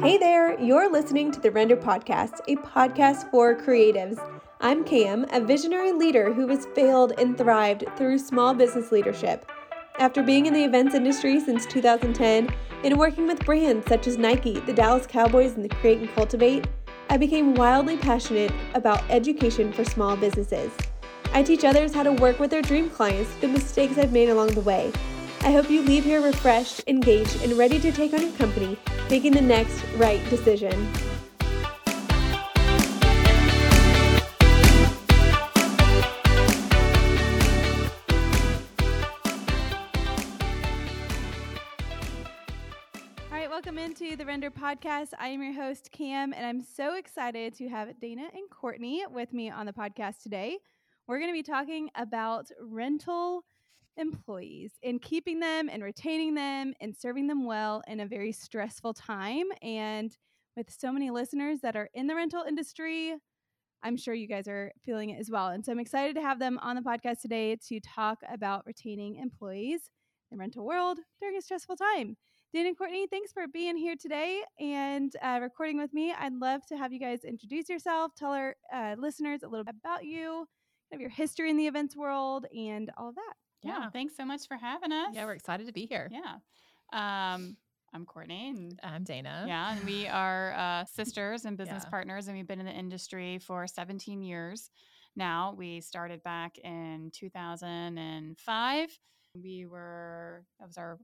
Hey there, you're listening to the Render Podcast, a podcast for creatives. I'm Cam, a visionary leader who has failed and thrived through small business leadership. After being in the events industry since 2010 and working with brands such as Nike, the Dallas Cowboys, and the Create and Cultivate, I became wildly passionate about education for small businesses. I teach others how to work with their dream clients, the mistakes I've made along the way. I hope you leave here refreshed, engaged, and ready to take on your company, making the next right decision. All right, welcome into the Render Podcast. I am your host, Cam, and I'm so excited to have Dana and Courtney with me on the podcast today. We're going to be talking about rental employees and keeping them and retaining them and serving them well in a very stressful time. And with so many listeners that are in the rental industry, I'm sure you guys are feeling it as well. And so I'm excited to have them on the podcast today to talk about retaining employees in the rental world during a stressful time. Dan and Courtney, thanks for being here today and uh, recording with me. I'd love to have you guys introduce yourself, tell our uh, listeners a little bit about you, kind of your history in the events world, and all of that. Yeah, Yeah. thanks so much for having us. Yeah, we're excited to be here. Yeah. Um, I'm Courtney, and I'm Dana. yeah, and we are uh, sisters and business Yeah. partners, and we've been in the industry for 17 years now. We started back in 2005. We were that was our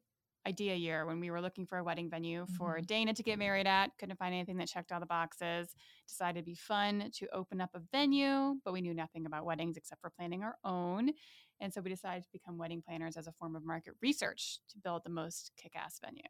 idea year when we were looking for a wedding venue for Mhm. Dana to get married at. Couldn't find anything that checked all the boxes. Decided it'd be fun to open up a venue, but we knew nothing about weddings except for planning our own. And so we decided to become wedding planners as a form of market research to build the most kick ass venue.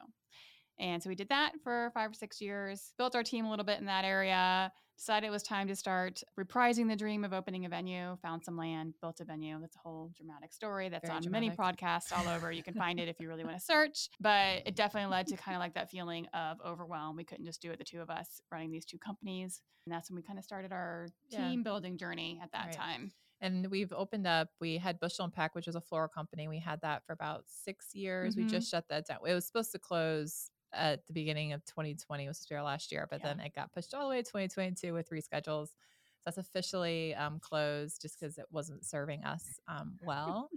And so we did that for five or six years, built our team a little bit in that area, decided it was time to start reprising the dream of opening a venue, found some land, built a venue. That's a whole dramatic story that's Very on many podcasts all over. You can find it if you really want to search. But it definitely led to kind of like that feeling of overwhelm. We couldn't just do it, the two of us running these two companies. And that's when we kind of started our Yeah. team building journey at that Right. time. And we've opened up, we had Bushel and Peck, which was a floral company. We had that for about six years. Mhm. We just shut that down. It was supposed to close at the beginning of 2020, it was supposed to be our last year, but Yeah. then it got pushed all the way to 2022 with reschedules. So that's officially um, closed just because it wasn't serving us um, well.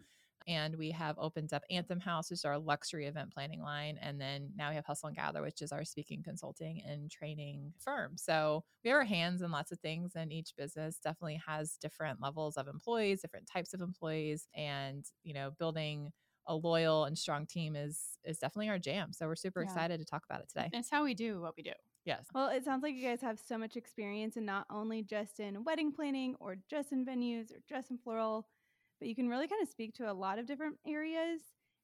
And we have opened up Anthem House, which is our luxury event planning line. And then now we have Hustle and Gather, which is our speaking, consulting, and training firm. So we have our hands in lots of things, and each business definitely has different levels of employees, different types of employees, and you know, building a loyal and strong team is is definitely our jam. So we're super Yeah. excited to talk about it today. It's how we do what we do. Yes. Well, it sounds like you guys have so much experience in not only just in wedding planning or just in venues or just in floral, but you can really kind of speak to a lot of different areas.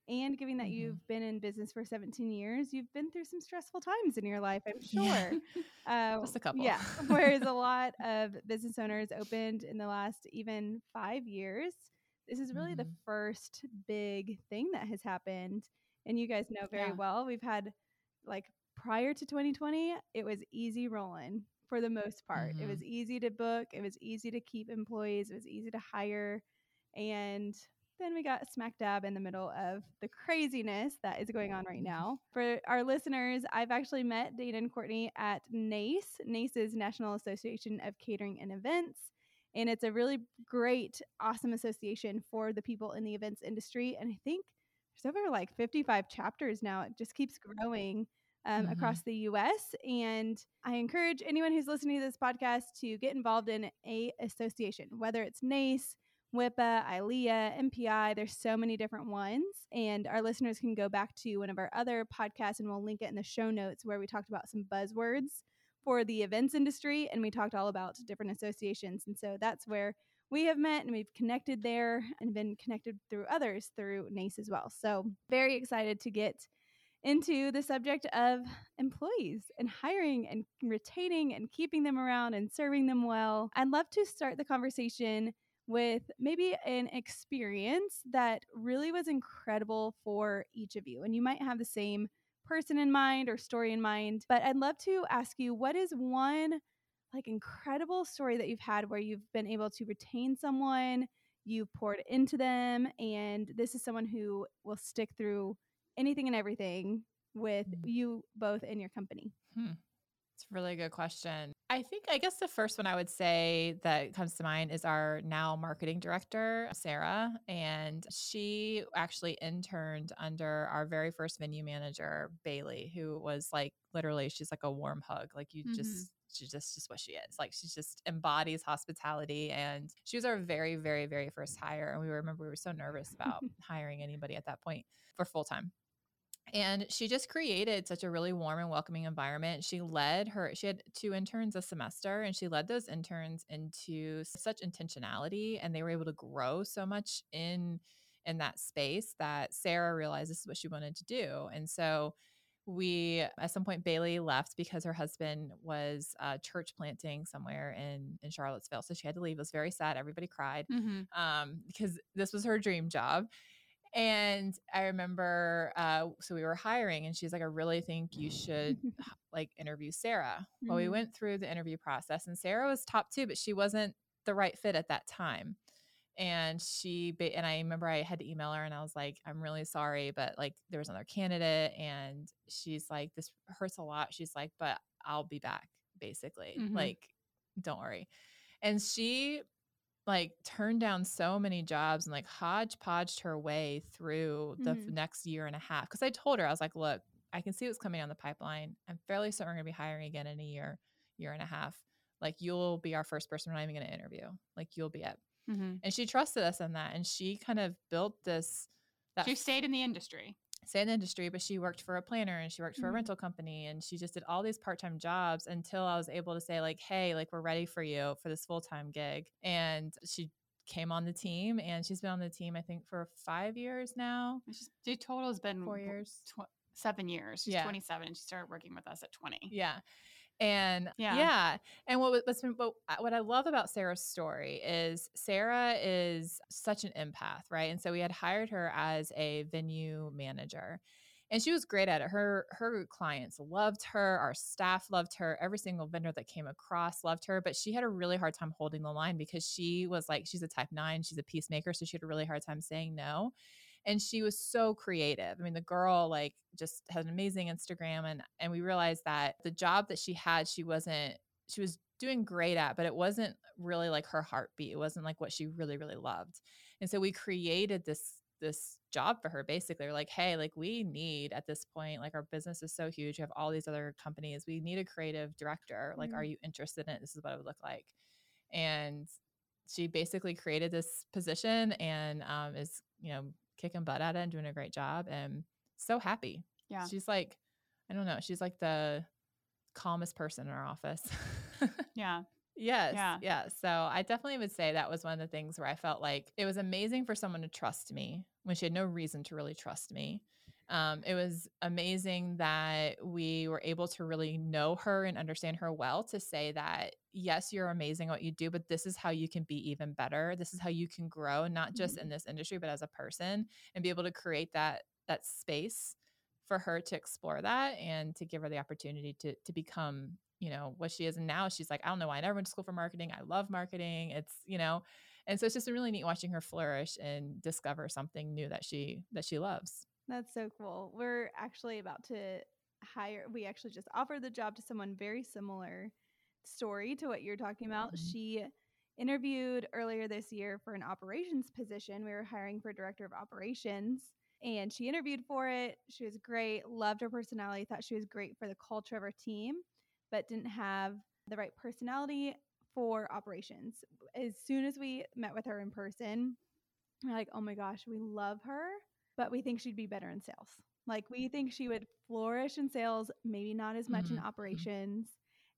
And given that Mhm. you've been in business for 17 years, you've been through some stressful times in your life, I'm sure. Yeah. Uh, Just a couple. Yeah. Whereas a lot of business owners opened in the last even five years. This is really the Mhm. first big thing that has happened. And you guys know very Yeah. well, we've had like prior to 2020, it was easy rolling for the most part. It Mhm. was easy to book, it was easy to keep employees, it was easy to hire. And then we got smack dab in the middle of the craziness that is going on right now. For our listeners, I've actually met Dana and Courtney at NACE. NACE is National Association of Catering and Events. And it's a really great, awesome association for the people in the events industry. And I think there's over like 55 chapters now. It just keeps growing um, Mhm. across the US. And I encourage anyone who's listening to this podcast to get involved in a association, whether it's NACE, WIPA, ILEA, MPI. There's so many different ones. And our listeners can go back to one of our other podcasts and we'll link it in the show notes where we talked about some buzzwords for the events industry and we talked all about different associations. And so that's where we have met and we've connected there and been connected through others through NACE as well. So very excited to get into the subject of employees and hiring and retaining and keeping them around and serving them well. I'd love to start the conversation with maybe an experience that really was incredible for each of you. And you might have the same person in mind or story in mind, but I'd love to ask you what is one like incredible story that you've had where you've been able to retain someone, you've poured into them, and this is someone who will stick through anything and everything with Mm. you both in your company. Hmm. It's a really good question. I think, I guess the first one I would say that comes to mind is our now marketing director, Sarah. And she actually interned under our very first venue manager, Bailey, who was like literally, she's like a warm hug. Like you Mhm. just, she's just, just what she is. Like she just embodies hospitality. And she was our very, very, very first hire. And we remember we were so nervous about hiring anybody at that point for full time. And she just created such a really warm and welcoming environment. She led her, she had two interns a semester, and she led those interns into such intentionality and they were able to grow so much in in that space that Sarah realized this is what she wanted to do. And so we at some point Bailey left because her husband was uh, church planting somewhere in in Charlottesville, so she had to leave. It was very sad. Everybody cried Mm-hmm. um, because this was her dream job. And I remember, uh, so we were hiring, and she's like, "I really think you should like interview Sarah." Well, we Mhm. went through the interview process, and Sarah was top two, but she wasn't the right fit at that time. And she, and I remember I had to email her, and I was like, "I'm really sorry, but like there was another candidate," and she's like, "This hurts a lot." She's like, "But I'll be back." Basically, Mhm. like, don't worry. And she like turned down so many jobs and like hodgepodged her way through the Mhm. next year and a half. Cause I told her, I was like, look, I can see what's coming on the pipeline. I'm fairly certain we're gonna be hiring again in a year, year and a half. Like you'll be our first person we're not even gonna interview. Like you'll be it. Mm-hmm. And she trusted us in that. And she kind of built this that She stayed in the industry. The industry, but she worked for a planner and she worked for a Mhm. rental company and she just did all these part-time jobs until I was able to say like, "Hey, like we're ready for you for this full-time gig." And she came on the team and she's been on the team I think for 5 years now. She's, the total has been 4 years. tw- seven years. She's Yeah. 27 and she started working with us at 20. Yeah. And Yeah. yeah. And what was- what's been what, uh, what I love about Sarah's story is Sarah is such an empath, right? And so we had hired her as a venue manager. And she was great at it. Her her clients loved her, our staff loved her, every single vendor that came across loved her, but she had a really hard time holding the line because she was like she's a type 9, she's a peacemaker, so she had a really hard time saying no and she was so creative. I mean, the girl like just had an amazing Instagram and and we realized that the job that she had, she wasn't she was doing great at, but it wasn't really like her heartbeat. It wasn't like what she really really loved. And so we created this this job for her basically. We're like, "Hey, like we need at this point like our business is so huge. We have all these other companies. We need a creative director. Like, Mhm. are you interested in it? This is what it would look like." And she basically created this position and um, is you know kicking butt at it and doing a great job and so happy Yeah. she's like i don't know she's like the calmest person in our office Yeah. yes Yeah. yeah so i definitely would say that was one of the things where i felt like it was amazing for someone to trust me when she had no reason to really trust me um, it was amazing that we were able to really know her and understand her well to say that yes you're amazing at what you do but this is how you can be even better. This is how you can grow not just mm-hmm. in this industry but as a person and be able to create that that space for her to explore that and to give her the opportunity to to become you know what she is and now. She's like i don't know why i never went to school for marketing. I love marketing. It's you know and so it's just really neat watching her flourish and discover something new that she that she loves. That's so cool. We're actually about to hire, we actually just offered the job to someone very similar story to what you're talking about. Mhm. She interviewed earlier this year for an operations position. We were hiring for director of operations and she interviewed for it. She was great, loved her personality, thought she was great for the culture of her team, but didn't have the right personality for operations. As soon as we met with her in person, we're like, oh my gosh, we love her, but we think she'd be better in sales. Like, we think she would flourish in sales, maybe not as much in Mhm, mhm. operations.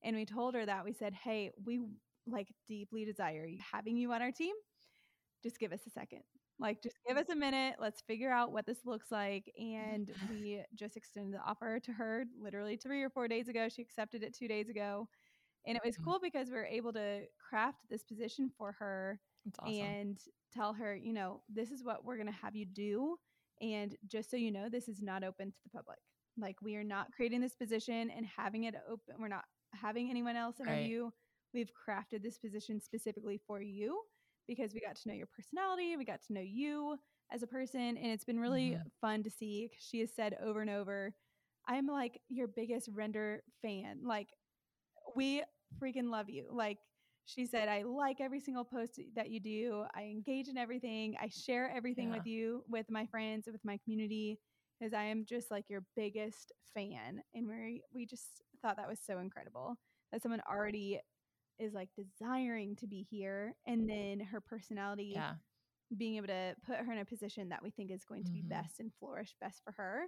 And we told her that we said, hey, we like deeply desire having you on our team. Just give us a second. Like, just give us a minute. Let's figure out what this looks like. And we just extended the offer to her literally three or four days ago. She accepted it two days ago. And it was Mhm. cool because we were able to craft this position for her awesome and tell her, you know, this is what we're going to have you do. And just so you know, this is not open to the public. Like, we are not creating this position and having it open. We're not having anyone else Right. interview. We've crafted this position specifically for you because we got to know your personality. We got to know you as a person. And it's been really Mhm. fun to see. She has said over and over, I'm like your biggest render fan. Like, we freaking love you. Like she said, I like every single post that you do. I engage in everything. I share everything Yeah. with you, with my friends, with my community, because I am just like your biggest fan. And we we just thought that was so incredible that someone already is like desiring to be here, and then her personality Yeah. being able to put her in a position that we think is going to be Mhm. best and flourish best for her,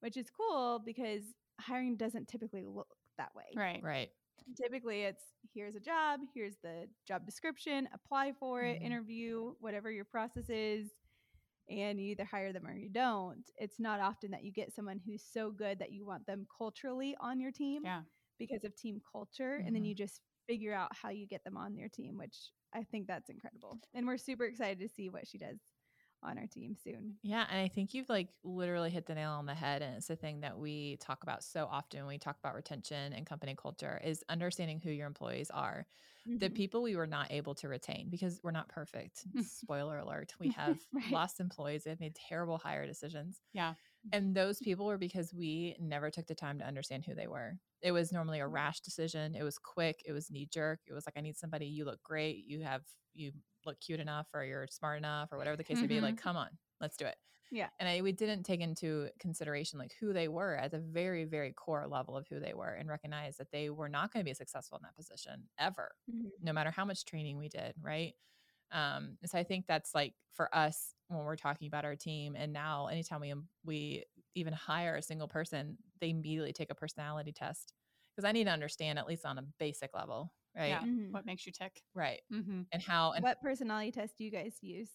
which is cool because hiring doesn't typically look that way. Right. Right. Typically, it's here's a job, here's the job description, apply for it, Mhm. interview, whatever your process is, and you either hire them or you don't. It's not often that you get someone who's so good that you want them culturally on your team Yeah. because of team culture, and then you mm-hmm. just figure out how you get them on your team, which I think that's incredible. And we're super excited to see what she does on our team soon. Yeah, and I think you've like literally hit the nail on the head and it's the thing that we talk about so often when we talk about retention and company culture is understanding who your employees are. The Mhm. people we were not able to retain because we're not perfect. Spoiler alert. We have Right. lost employees that made terrible hire decisions. Yeah. And those people were because we never took the time to understand who they were. It was normally a rash decision. It was quick. It was knee jerk. It was like, I need somebody. You look great. You have, you look cute enough or you're smart enough or whatever the case may be. Like, come on, let's do it. Yeah. And I, we didn't take into consideration like who they were at a very, very core level of who they were and recognize that they were not going to be successful in that position ever, Mhm. no matter how much training we did. Right. Um, so I think that's like for us when we're talking about our team, and now anytime we we even hire a single person, they immediately take a personality test because I need to understand at least on a basic level, right? Yeah. Mhm. What makes you tick? Right, Mm-hmm. and how and What personality test do you guys use?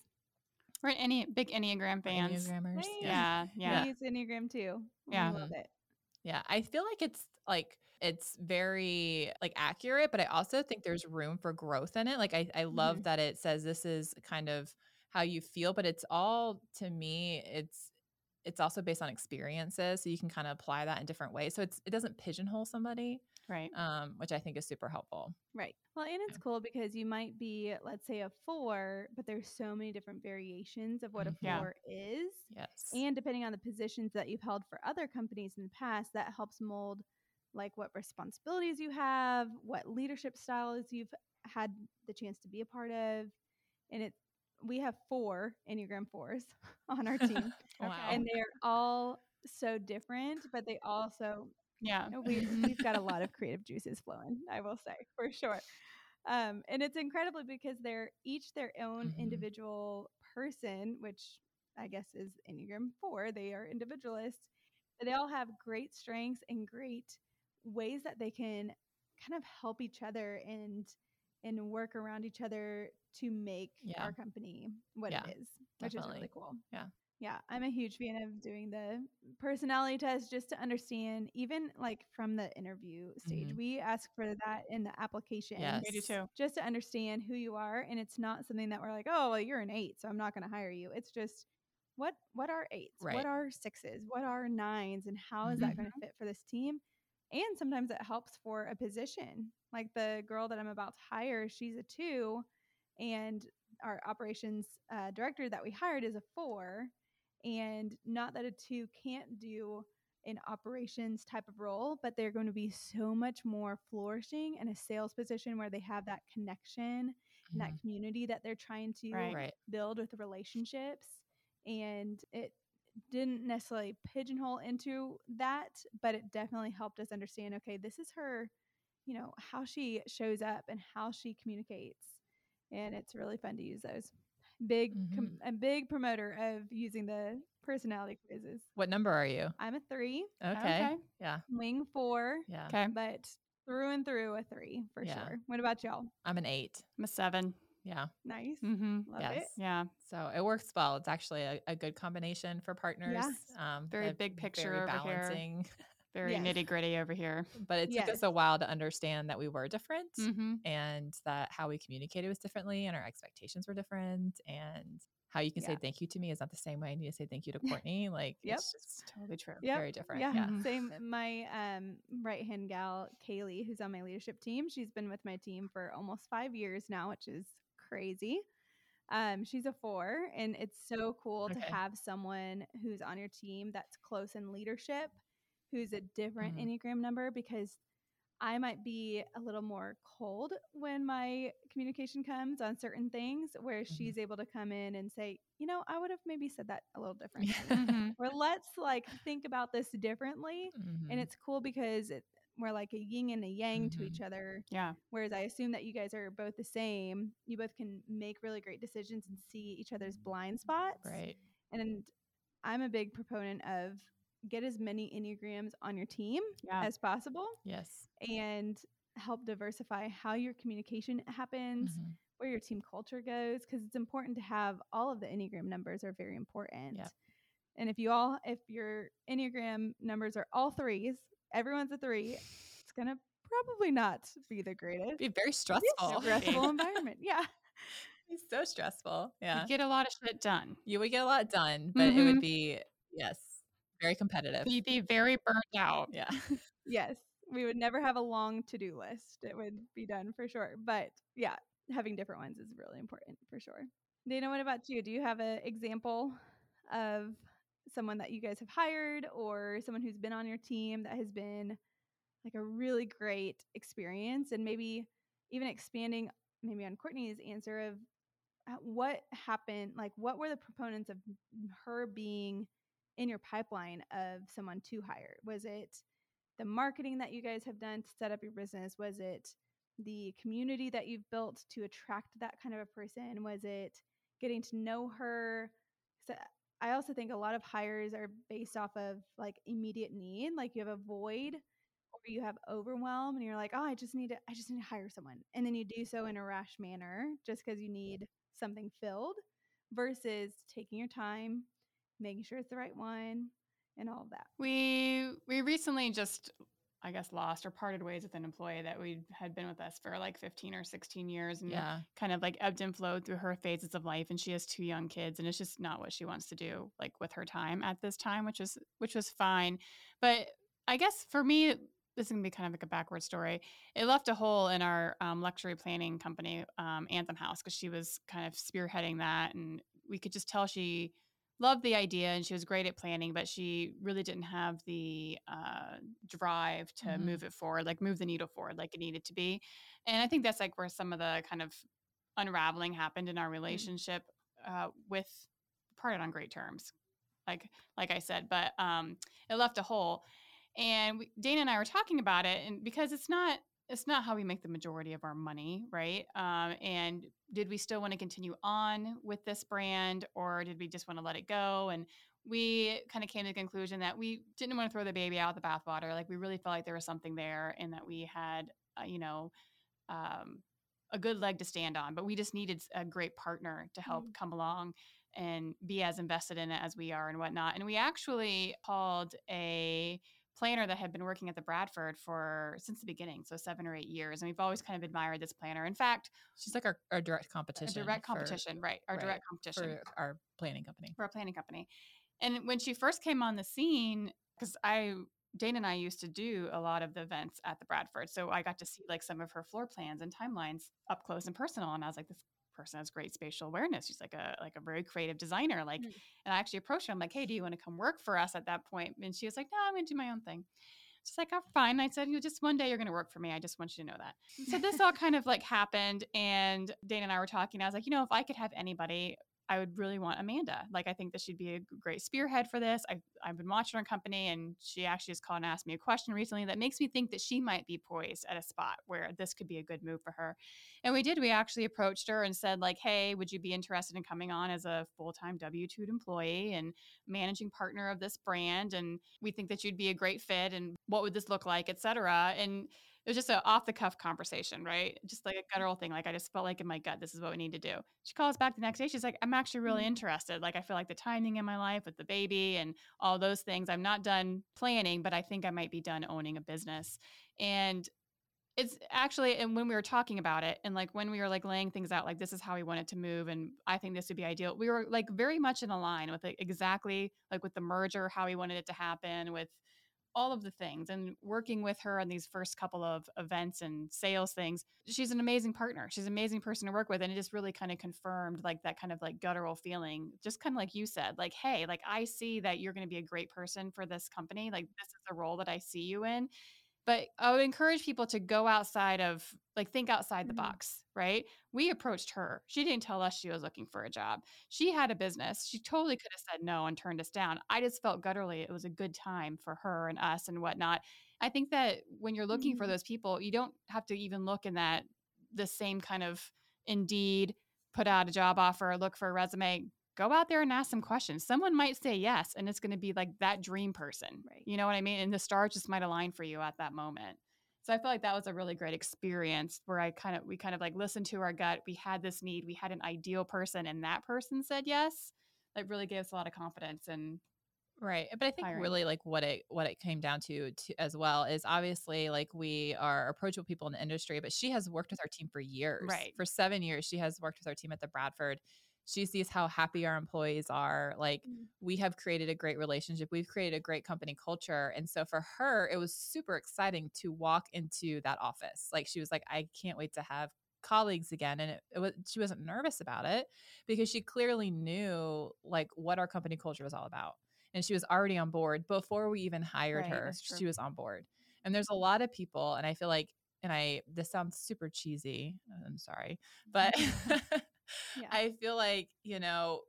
Right. Any big Enneagram fans. Enneagrammers, Nice. Yeah. Yeah. We use Enneagram too. Yeah. I love it. Yeah, I feel like it's like it's very like accurate, but I also think there's room for growth in it. Like I, I love Mhm. that it says this is kind of how you feel, but it's all to me, it's it's also based on experiences. So you can kind of apply that in different ways. So it's it doesn't pigeonhole somebody, Right. um, which I think is super helpful. Right. Well, and it's cool because you might be, let's say, a four, but there's so many different variations of what a. Yeah. four is. Yes. And depending on the positions that you've held for other companies in the past, that helps mold like what responsibilities you have, what leadership styles you've had the chance to be a part of. And it we have four Enneagram fours on our team. wow. and they're all so different, but they also Yeah. we we've got a lot of creative juices flowing, I will say for sure. Um, and it's incredible because they're each their own Mhm. individual person, which I guess is Enneagram four. They are individualists, but they all have great strengths and great ways that they can kind of help each other and and work around each other to make Yeah. our company what Yeah, it is, which is really cool. Yeah. Yeah, I'm a huge fan of doing the personality test just to understand, even like from the interview stage. Mhm. We ask for that in the application Yes. We do too. just to understand who you are. And it's not something that we're like, oh, well, you're an eight, so I'm not going to hire you. It's just what what are eights? Right. What are sixes? What are nines? And how is that going to fit for this team? And sometimes it helps for a position. Like the girl that I'm about to hire, she's a two, and our operations uh, director that we hired is a four. And not that a two can't do an operations type of role, but they're going to be so much more flourishing in a sales position where they have that connection and that Mhm. community that they're trying to. Right. build with relationships. And it didn't necessarily pigeonhole into that, but it definitely helped us understand okay, this is her, you know, how she shows up and how she communicates. And it's really fun to use those. Big, com- a big promoter of using the personality quizzes. What number are you? I'm a three, Okay. Okay. Yeah. wing four, Yeah. Okay. but through and through a three for Yeah. sure. What about y'all? I'm an eight. I'm a seven. Yeah. Nice. Mm-hmm. Love Yes. it. Yeah. So it works well. It's actually a, a good combination for partners. Um, Very big picture very over here. balancing. Very Yes. nitty gritty over here. But it took us a while to understand that we were different Mm-hmm. and that how we communicated was differently and our expectations were different and how you can say thank you to me is not the same way I need to say thank you to Courtney. Like Yep. it's just Totally true. Yep. very different. Yeah, Yeah. Same. My um, right hand gal, Kaylee, who's on my leadership team, she's been with my team for almost five years now, which is crazy. Um, she's a four, and it's so cool to have someone who's on your team that's close in leadership, who's a different Mhm. Enneagram number because I might be a little more cold when my communication comes on certain things, where Mhm. she's able to come in and say, you know, I would have maybe said that a little different. Mhm. Or let's like think about this differently. And Mhm. it's cool because it, we're like a yin and a yang to each other. Yeah. Whereas I assume that you guys are both the same. You both can make really great decisions and see each other's blind spots. right. And I'm a big proponent of get as many Enneagrams on your team Yeah. as possible Yes. and help diversify how your communication happens, Mhm. where your team culture goes, because it's important to have all of the Enneagram numbers are very important. Yep. And if you all, if your Enneagram numbers are all threes, everyone's a three, it's gonna probably not be the greatest. Be very stressful. stressful environment. Yeah. Be so stressful. Yeah. You get a lot of shit done. You would get a lot done, but it Mhm. would be yes, very competitive. You'd be very burnt out. Yeah. Yes. We would never have a long to do list. It would be done for sure. But yeah, having different ones is really important for sure. Dana, what about you? Do you have an example of someone that you guys have hired or someone who's been on your team that has been like a really great experience and maybe even expanding maybe on Courtney's answer of uh, what happened like what were the proponents of her being in your pipeline of someone to hire? Was it the marketing that you guys have done to set up your business? Was it the community that you've built to attract that kind of a person? Was it getting to know her? So i also think a lot of hires are based off of like immediate need like you have a void or you have overwhelm and you're like oh i just need to i just need to hire someone. And then you do so in a rash manner just because you need something filled versus taking your time making sure it's the right one and all of that We we recently just I guess lost or parted ways with an employee that we had been with us for like 15 or 16 years and Yeah. kind of like ebbed and flowed through her phases of life and she has two young kids and it's just not what she wants to do like with her time at this time which was which was fine but I guess for me this is gonna be kind of like a backward story. It left a hole in our um, luxury planning company, um, Anthem House, because she was kind of spearheading that, and we could just tell she loved the idea and she was great at planning, but she really didn't have the uh, drive to Mhm. move it forward, like move the needle forward, like it needed to be. And I think that's like where some of the kind of unraveling happened in our relationship uh, with parted on great terms, like like I said, but um, it left a hole. And we, Dana and I were talking about it, and because it's not it's not how we make the majority of our money, right? Um, and did we still want to continue on with this brand, or did we just want to let it go? And we kind of came to the conclusion that we didn't want to throw the baby out with the bathwater. Like we really felt like there was something there, and that we had, uh, you know, um, a good leg to stand on. But we just needed a great partner to help come along and be as invested in it as we are and whatnot. And we actually called a planner that had been working at the Bradford for since the beginning, so seven or eight years. And we've always kind of admired this planner. In fact, She's like our, our direct a competition. direct for- competition, right? Our right, direct competition for our planning company. for our planning company. And when she first came on the scene, because I Dana and I used to do a lot of the events at the Bradford, so I got to see like some of her floor plans and timelines up close and personal. And I was like, this person has great spatial awareness. She's like a like a very creative designer. Like, Mm. and I actually approached her. I'm like, hey, do you want to come work for us at that point? And she was like, no, I'm gonna do my own thing. She's like, oh, fine. I said, you know, just one day you're going to work for me. I just want you to know that. So this all kind of like happened. And Dana and I were talking. I was like, you know, if I could have anybody, I would really want Amanda. Like, I think that she'd be a great spearhead for this. I've, I've been watching her company, and she actually just called and asked me a question recently that makes me think that she might be poised at a spot where this could be a good move for her. And we did. We actually approached her and said, like, hey, would you be interested in coming on as a full time W 2 employee and managing partner of this brand? And we think that you'd be a great fit. And what would this look like, et cetera. And it was just an off the cuff conversation, right? Just like a guttural thing. Like I just felt like in my gut, this is what we need to do. She calls back the next day. She's like, I'm actually really Mhm. interested. Like I feel like the timing in my life with the baby and all those things. I'm not done planning, but I think I might be done owning a business. And it's actually and when we were talking about it and like when we were like laying things out like this is how we want it to move and i think this would be ideal we were like very much in a line with like, exactly like with the merger how we wanted it to happen with all of the things and working with her on these first couple of events and sales things she's an amazing partner she's an amazing person to work with and it just really kind of confirmed like that kind of like guttural feeling just kind of like you said like hey like i see that you're going to be a great person for this company like this is the role that i see you in But I would encourage people to go outside of, like, think outside the Mhm. box, right? We approached her. She didn't tell us she was looking for a job. She had a business. She totally could have said no and turned us down. I just felt gutturally it was a good time for her and us and whatnot. I think that when you're looking for Mhm. those people, you don't have to even look in that the same kind of indeed put out a job offer, look for a resume, go out there and ask some questions. Someone might say yes, and it's going to be like that dream person. Right. You know what I mean? And the stars just might align for you at that moment. So I feel like that was a really great experience where I kind of we kind of like listened to our gut. We had this need, we had an ideal person, and that person said yes. That really gave us a lot of confidence and Right. But I think hiring. really like what it what it came down to, to as well is obviously like we are approachable people in the industry, but she has worked with our team for years. Right. For seven years, she has worked with our team at the Bradford. She sees how happy our employees are. Like Mm. we have created a great relationship. We've created a great company culture. And so for her, it was super exciting to walk into that office. Like she was like, I can't wait to have colleagues again and it, it was she wasn't nervous about it because she clearly knew like what our company culture was all about and she was already on board before we even hired Right, her she was on board and there's a lot of people and i feel like and i this sounds super cheesy i'm sorry but Yeah. i feel like you know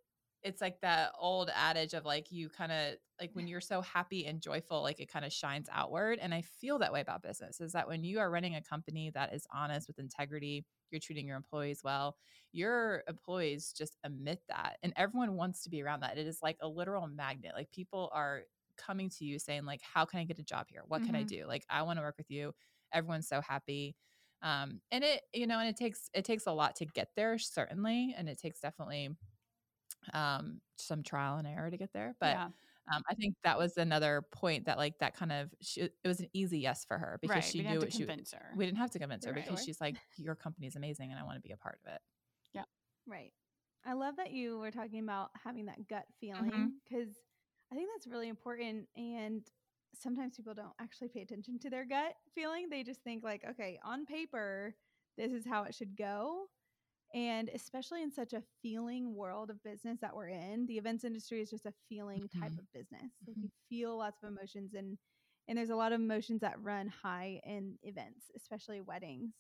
it's like that old adage of like you kind of like when you're so happy and joyful like it kind of shines outward and i feel that way about business is that when you are running a company that is honest with integrity you're treating your employees well your employees just emit that and everyone wants to be around that it is like a literal magnet like people are coming to you saying like how can i get a job here what can i Mhm. do like i want to work with you everyone's so happy um and it you know and it takes it takes a lot to get there certainly and it takes definitely um some trial and error to get there but yeah, um, I think that was another point that like that kind of she, it was an easy yes for her because right. she we knew what she her. we didn't have to convince her Right. because she's like your company is amazing and I want to be a part of it. Yeah. Right. I love that you were talking about having that gut feeling Mhm. because I think that's really important. And sometimes people don't actually pay attention to their gut feeling. They just think, like, okay, on paper, this is how it should go. And especially in such a feeling world of business that we're in, the events industry is just a feeling type Mhm. of business. Like Mhm. you feel lots of emotions and and there's a lot of emotions that run high in events, especially weddings.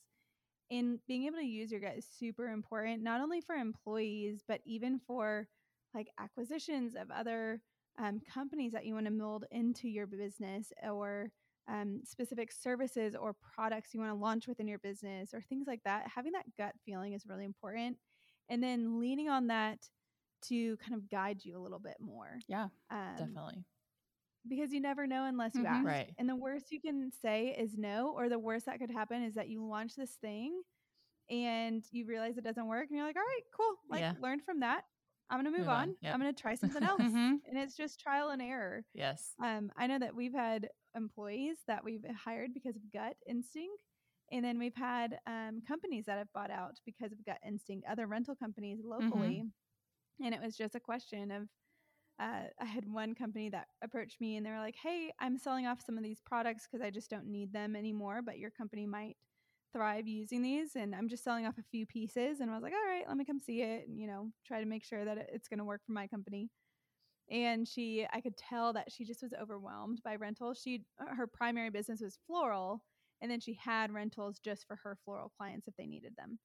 And being able to use your gut is super important, not only for employees, but even for like acquisitions of other um, companies that you want to mold into your business or um, specific services or products you want to launch within your business or things like that. Having that gut feeling is really important. And then leaning on that to kind of guide you a little bit more. yeah, Um, Definitely. because you never know unless you Mhm. ask. Right. And the worst you can say is no, or the worst that could happen is that you launch this thing and you realize it doesn't work and you're like, all right, cool. Like Yeah. learn from that. I'm gonna move, Move on. on. Yep. I'm gonna try something else. Mhm. And it's just trial and error. Yes. Um, I know that we've had employees that we've hired because of gut instinct. And then we've had um, companies that have bought out because of gut instinct, other rental companies locally. And it was just a question of, uh, I had one company that approached me and they were like, Hey, I'm selling off some of these products because I just don't need them anymore, but your company might thrive using these. And I'm just selling off a few pieces. And I was like, All right, let me come see it and, you know, try to make sure that it's going to work for my company. And she, I could tell that she just was overwhelmed by rentals. She, uh, her primary business was floral. And then she had rentals just for her floral clients if they needed them.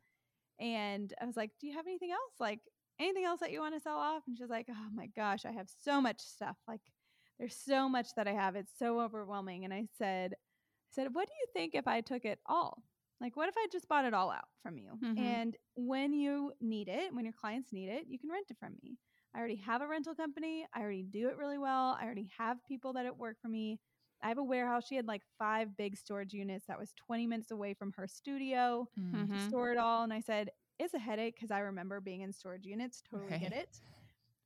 And I was like, Do you have anything else? Like, anything else that you want to sell off? And she's like, Oh my gosh, I have so much stuff. Like, there's so much that I have. It's so overwhelming. And I said, I said, What do you think if I took it all? Like, what if I just bought it all out from you? Mhm. And when you need it, when your clients need it, you can rent it from me. I already have a rental company. I already do it really well. I already have people that it work for me. I have a warehouse. She had like five big storage units that was 20 minutes away from her studio Mm. to store it all. And I said, it's a headache because I remember being in storage units. Totally get it.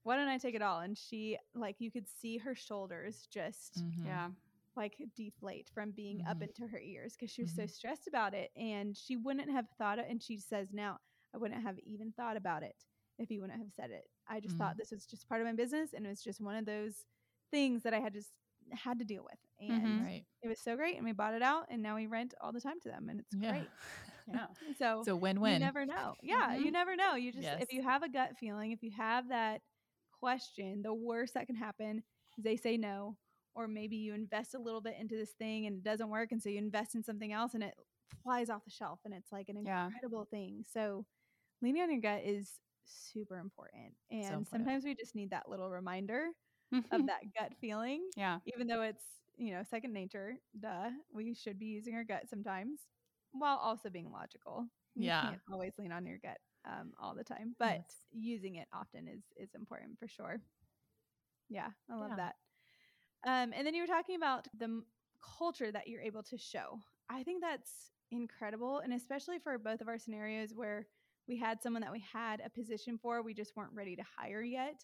Why don't I take it all? And she, like, you could see her shoulders just Mhm. yeah, like deflate from being up Mhm. into her ears because she was so Mhm. stressed about it. And she wouldn't have thought it. And she says now, I wouldn't have even thought about it if you wouldn't have said it. I just thought this was just part of my business. And it was just one of those things that I had just had to deal with. And Mhm. Right. it was so great. And we bought it out. And now we rent all the time to them. And it's Yeah. great. yeah. So, So win win. you never know. Yeah, you Mhm. never know. You just Yes. if you have a gut feeling, if you have that question, the worst that can happen is they say no or maybe you invest a little bit into this thing and it doesn't work and so you invest in something else and it flies off the shelf and it's like an Yeah. incredible thing so leaning on your gut is super important and important. sometimes we just need that little reminder of that gut feeling yeah. even though it's you know second nature duh we should be using our gut sometimes while also being logical you Yeah. can't always lean on your gut um, all the time but Yes. using it often is is important for sure yeah i love Yeah. that um, and then you were talking about the m- culture that you're able to show. I think that's incredible and especially for both of our scenarios where we had someone that we had a position for we just weren't ready to hire yet.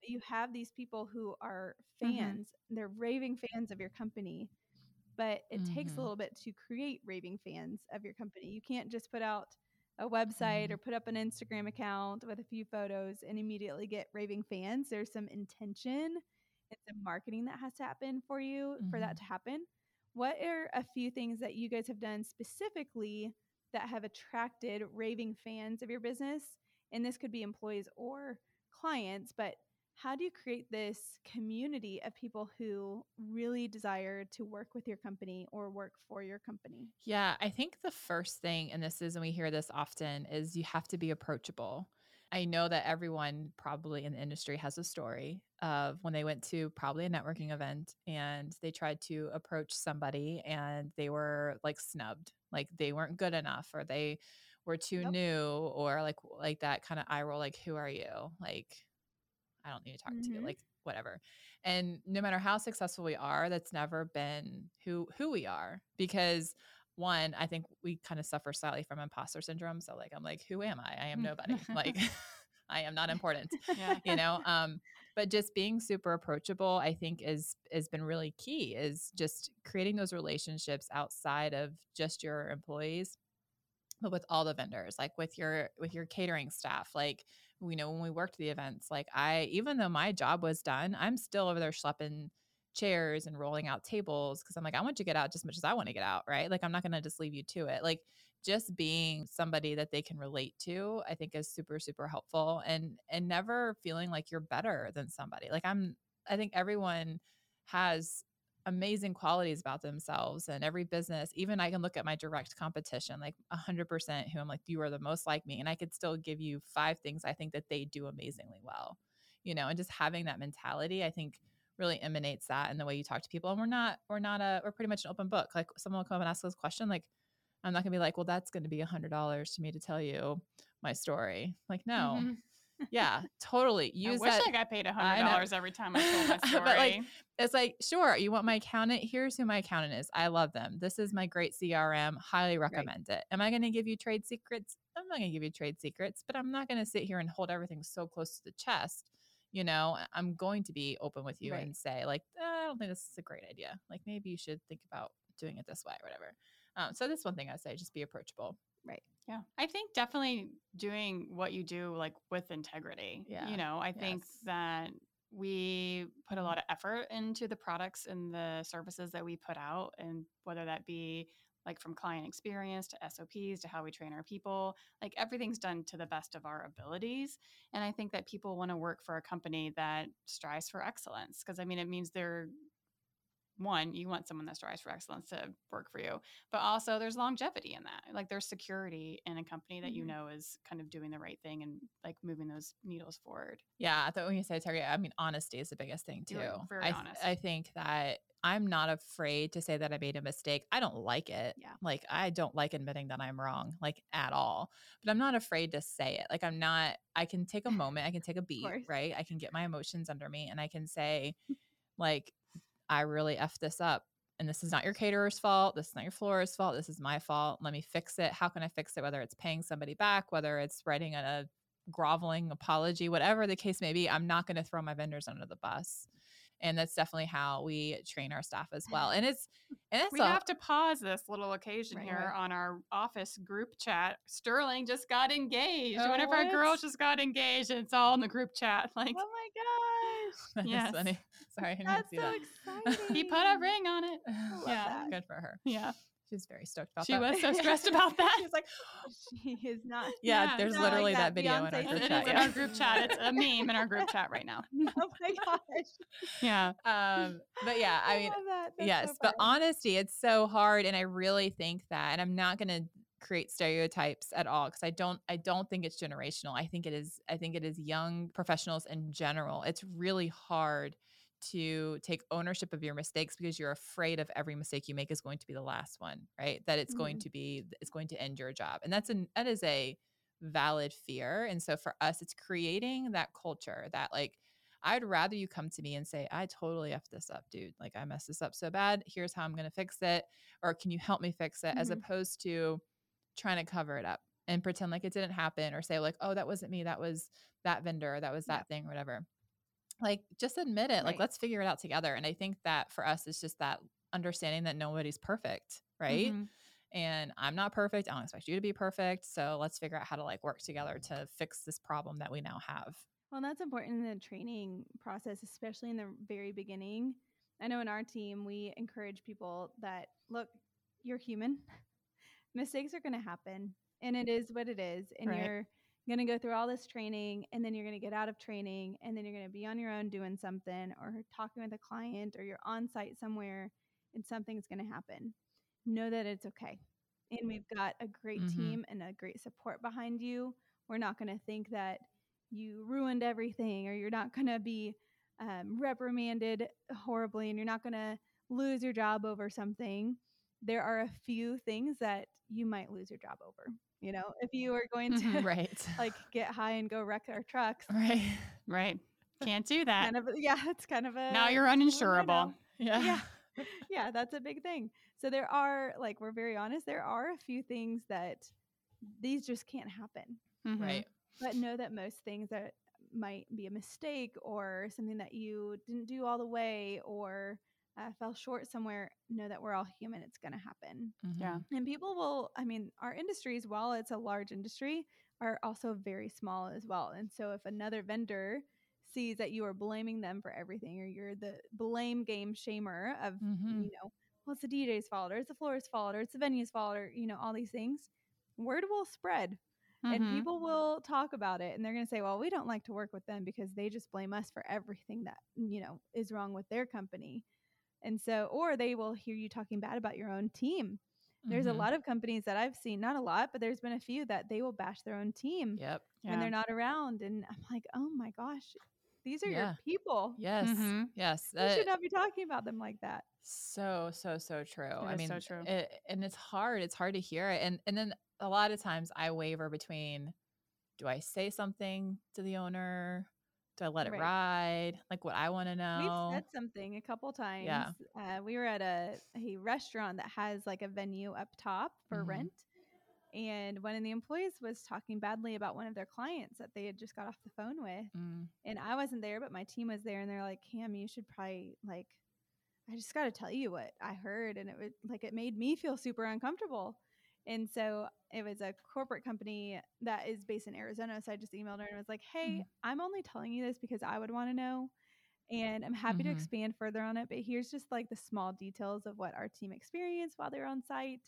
But you have these people who are Mhm. fans they're raving fans of your company but it takes Mhm. a little bit to create raving fans of your company. You can't just put out a website or put up an instagram account with a few photos and immediately get raving fans. There's some intention and marketing that has to happen for you for that to mm-hmm. happen. What are a few things that you guys have done specifically that have attracted raving fans of your business? And this could be employees or clients but how do you create this community of people who really desire to work with your company or work for your company? Yeah, I think the first thing, and this is, and we hear this often, is you have to be approachable. I know that everyone probably in the industry has a story of when they went to probably a networking event and they tried to approach somebody and they were like snubbed, like they weren't good enough or they were too Yep. new or like like that kind of eye roll, like who are you? Like I don't need to talk to you, Mhm. like whatever. And no matter how successful we are, that's never been who who we are because one, I think we kind of suffer slightly from imposter syndrome. So like I'm like, who am I? I am nobody. like I am not important. Yeah. You know, um, but just being super approachable, I think is has been really key. Is just creating those relationships outside of just your employees, but with all the vendors, like with your with your catering staff, like we know when we worked the events, like I, even though my job was done, I'm still over there schlepping chairs and rolling out tables because I'm like, I want you to get out just as much as I want to get out, right? Like, I'm not going to just leave you to it. Like, just being somebody that they can relate to, I think is super, super helpful and, and never feeling like you're better than somebody. Like, I'm, I think everyone has amazing qualities about themselves and every business even i can look at my direct competition like 100% who i'm like you are the most like me and i could still give you five things i think that they do amazingly well you know and just having that mentality i think really emanates that in the way you talk to people and we're not we're not a we're pretty much an open book like someone will come up and ask us a question like i'm not gonna be like well that's gonna be a hundred dollars to me to tell you my story like no Mhm. yeah totally Use I wish that I got paid a hundred dollars every time I told my story. But, like, it's like, sure, you want my accountant? Here's who my accountant is. I love them. This is my great CRM. Highly recommend it. Am I going to give you trade secrets? I'm not going to give you trade secrets, but I'm not going to sit here and hold everything so close to the chest. You know, I'm going to be open with you Right. and say, like, "Uh, I don't think this is a great idea. Like, maybe you should think about doing it this way or whatever. Um, so that's one thing I would say, just be approachable. Right. Yeah. I think definitely doing what you do like with integrity. Yeah. You know, I think Yes. that we put a lot of effort into the products and the services that we put out and whether that be like from client experience to SOPs to how we train our people, like everything's done to the best of our abilities. And I think that people want to work for a company that strives for excellence because I mean it means they're one, you want someone that strives for excellence to work for you, but also there's longevity in that. Like there's security in a company that you Mhm. know is kind of doing the right thing and like moving those needles forward. Yeah, I thought when you said integrity, I mean honesty is the biggest thing too. Very I, honest. I think that I'm not afraid to say that I made a mistake. I don't like it. Yeah. Like I don't like admitting that I'm wrong, like at all. But I'm not afraid to say it. Like I'm not. I can take a moment. I can take a beat. Right. I can get my emotions under me, and I can say, like, I really effed this up. And this is not your caterer's fault. This is not your florist's fault. This is my fault. Let me fix it. How can I fix it? Whether it's paying somebody back, whether it's writing a groveling apology, whatever the case may be, I'm not going to throw my vendors under the bus. And that's definitely how we train our staff as well. And it's and it's we a- have to pause this little occasion Right, here right. on our office group chat. Sterling just got engaged. Oh, One of our oh, girls just got engaged, and it's all in the group chat. Like oh my gosh Yes. funny. Sorry, I didn't that's see so that. exciting he put a ring on it. Yeah. that. Good for her. Yeah. She's very stoked about She that. She was so stressed about that. She's like, She is not. yeah, Yeah, there's not like literally that that, video in our group chat. is in our group chat. It's a meme in our group chat right now. oh my gosh. Yeah. um, but yeah, I mean, love that. Yes, so but honesty, it's so hard, and I really think that, and I'm not going to create stereotypes at all because I don't, I don't think it's generational. I think it is, I think it is young professionals in general. It's really hard to take ownership of your mistakes because you're afraid of every mistake you make is going to be the last one, right? That it's going Mhm. to be, it's going to end your job, and that's an that is a valid fear. And so for us, it's creating that culture that like I'd rather you come to me and say, I totally effed this up, dude. Like I messed this up so bad. Here's how I'm gonna fix it. Or can you help me fix it? As Mhm. opposed to trying to cover it up and pretend like it didn't happen or say, like, oh, that wasn't me. That was that vendor, or that was Yeah. that thing, or whatever. Like just admit it. Like let's figure it out together. And I think that for us it's just that understanding that nobody's perfect, right? Mhm. and I'm not perfect. I don't expect you to be perfect. So let's figure out how to like work together to fix this problem that we now have. Well, that's important in the training process, especially in the very beginning. I know in our team, we encourage people that look, you're human. Mistakes are going to happen, and it is what it is. And Right. you're going to go through all this training, and then you're going to get out of training, and then you're going to be on your own doing something or talking with a client, or you're on site somewhere, and something's going to happen. Know that it's okay. And we've got a great Mhm. team and a great support behind you. We're not going to think that you ruined everything or you're not going to be um, reprimanded horribly and you're not going to lose your job over something there are a few things that you might lose your job over you know if you are going to Mhm. Right. like get high and go wreck our trucks right. Right. Can't do that. kind of yeah it's kind of a now you're uninsurable. Yeah. yeah yeah that's a big thing so there are like we're very honest there are a few things that these just can't happen Mhm. Right. but know that most things that might be a mistake or something that you didn't do all the way or uh, fell short somewhere know that we're all human it's going to happen Yeah. Mhm. and people will i mean our industries while it's a large industry are also very small as well and so if another vendor sees that you are blaming them for everything or you're the blame game shamer of Mhm. you know well it's the dj's fault or it's the floor's fault or it's the venue's fault or you know all these things word will spread and Mhm. people will talk about it and they're going to say well we don't like to work with them because they just blame us for everything that you know is wrong with their company and so or they will hear you talking bad about your own team there's a Mhm. lot of companies that i've seen not a lot but there's been a few that they will bash their own team Yep. when Yeah. they're not around and i'm like oh my gosh these are Yeah. your people Yes. Mhm. Yes. you that- should not be talking about them like that so so so true. I mean, so true. It, and it's hard. It's hard to hear it. And and then a lot of times I waver between do I say something to the owner? Do I let it Right. ride? Like what I want to know. We've said something a couple times. Yeah. Uh, we were at a, a restaurant that has like a venue up top for Mhm. rent. And one of the employees was talking badly about one of their clients that they had just got off the phone with. Mm, And I wasn't there, but my team was there. And they're like, Cam, you should probably, like, I just got to tell you what I heard. And it would, like, it made me feel super uncomfortable. And so it was a corporate company that is based in Arizona. So I just emailed her and was like, hey, Mhm. I'm only telling you this because I would want to know. And I'm happy to Mhm. expand further on it. But here's just like the small details of what our team experienced while they were on site.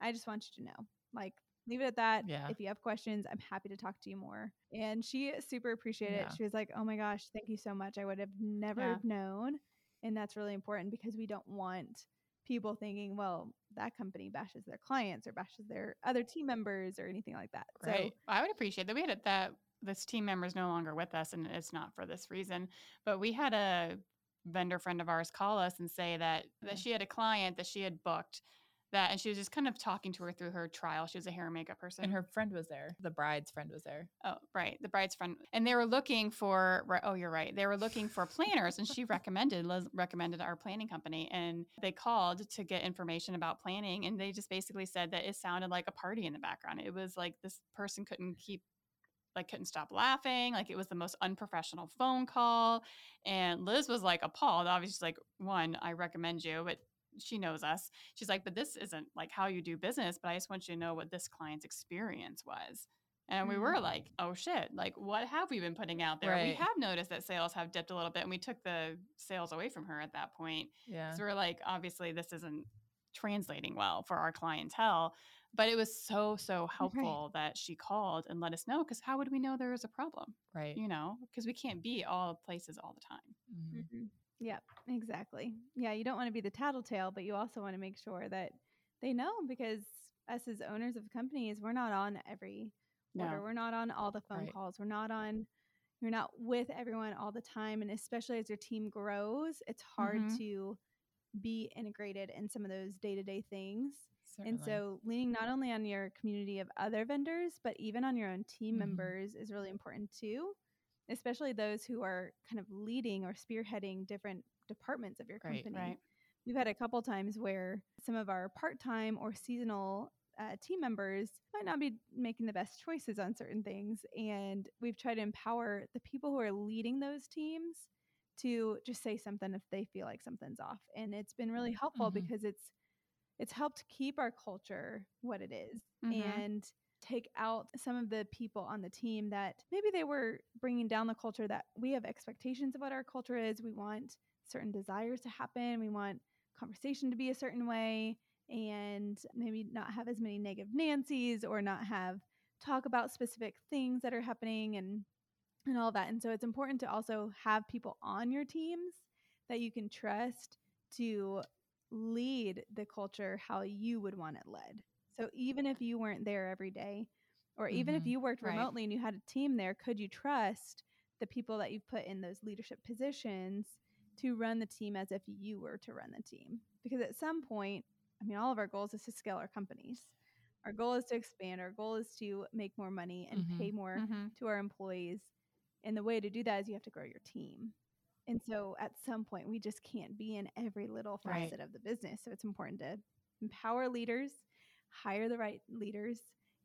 I just want you to know. Like, leave it at that. Yeah. If you have questions, I'm happy to talk to you more. And she super appreciated Yeah. it. She was like, oh my gosh, thank you so much. I would have never Yeah. known. And that's really important because we don't want people thinking, well, that company bashes their clients or bashes their other team members or anything like that. right. I would appreciate that we had it that this team member is no longer with us and it's not for this reason. But we had a vendor friend of ours call us and say that that she had a client that she had booked that and she was just kind of talking to her through her trial. She was a hair and makeup person. and her friend was there. The bride's friend was there. Oh, right. The bride's friend. And they were looking for, right, oh, you're right. They were looking for planners, and she recommended, Liz recommended our planning company. And they called to get information about planning. And they just basically said that it sounded like a party in the background. It was like this person couldn't keep, like, couldn't stop laughing. Like, it was the most unprofessional phone call. And Liz was like appalled. Obviously, like, one, I recommend you, but she knows us. She's like, but this isn't like how you do business, but I just want you to know what this client's experience was. And we were like, oh shit, like what have we been putting out there? We have noticed that sales have dipped a little bit and we took the sales away from her at that point. Yeah. So we're like, obviously this isn't translating well for our clientele. But it was so, so helpful that she called and let us know because how would we know there was a problem? Right. You know, because we can't be all places all the time. Mhm. Mhm. Yep, exactly. Yeah, you don't want to be the tattletale, but you also want to make sure that they know because us as owners of companies, we're not on every order. No. We're not on all the phone Right. calls. We're not on you're not with everyone all the time and especially as your team grows, it's hard Mhm. to be integrated in some of those day-to-day things. And so leaning not only on your community of other vendors, but even on your own team Mhm. members is really important too, especially those who are kind of leading or spearheading different departments of your company. right. right. We've had a couple times where some of our part-time or seasonal uh, team members might not be making the best choices on certain things, and we've tried to empower the people who are leading those teams to just say something if they feel like something's off, and it's been really helpful Mhm. because it's it's helped keep our culture what it is Mhm. and take out some of the people on the team that maybe they were bringing down the culture that we have expectations of what our culture is. We want certain desires to happen. We want conversation to be a certain way and maybe not have as many negative Nancy's or not have talk about specific things that are happening and and all that. And so it's important to also have people on your teams that you can trust to lead the culture how you would want it led. So even if you weren't there every day, or even if Mhm. you worked Right. remotely and you had a team there, could you trust the people that you've put in those leadership positions to run the team as if you were to run the team? Because at some point, I mean, all of our goals is to scale our companies. Our goal is to expand. Our goal is to make more money and Mhm. pay more Mhm. to our employees. And the way to do that is you have to grow your team. And so at some point, we just can't be in every little Right. facet of the business. So it's important to empower leaders, hire the right leaders,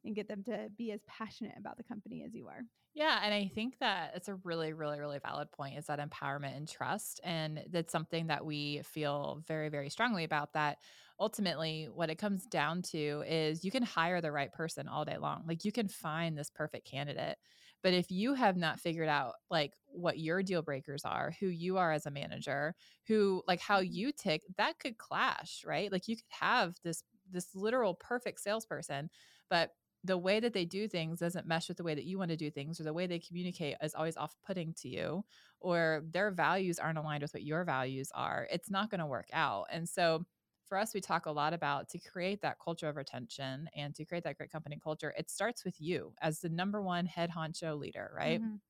and get them to be as passionate about the company as you are. Yeah, and I think that it's a really, really, really valid point is that empowerment and trust. And that's something that we feel very, very strongly about that ultimately what it comes down to is you can hire the right person all day long. Like you can find this perfect candidate. But if you have not figured out like what your deal breakers are, who you are as a manager, who like how you tick, that could clash, right? Like you could have this this literal perfect salesperson, but the way that they do things doesn't mesh with the way that you want to do things or the way they communicate is always off-putting to you or their values aren't aligned with what your values are it's not going to work out. And so for us we talk a lot about to create that culture of retention and to create that great company culture it starts with you as the number one head honcho leader right? Mhm.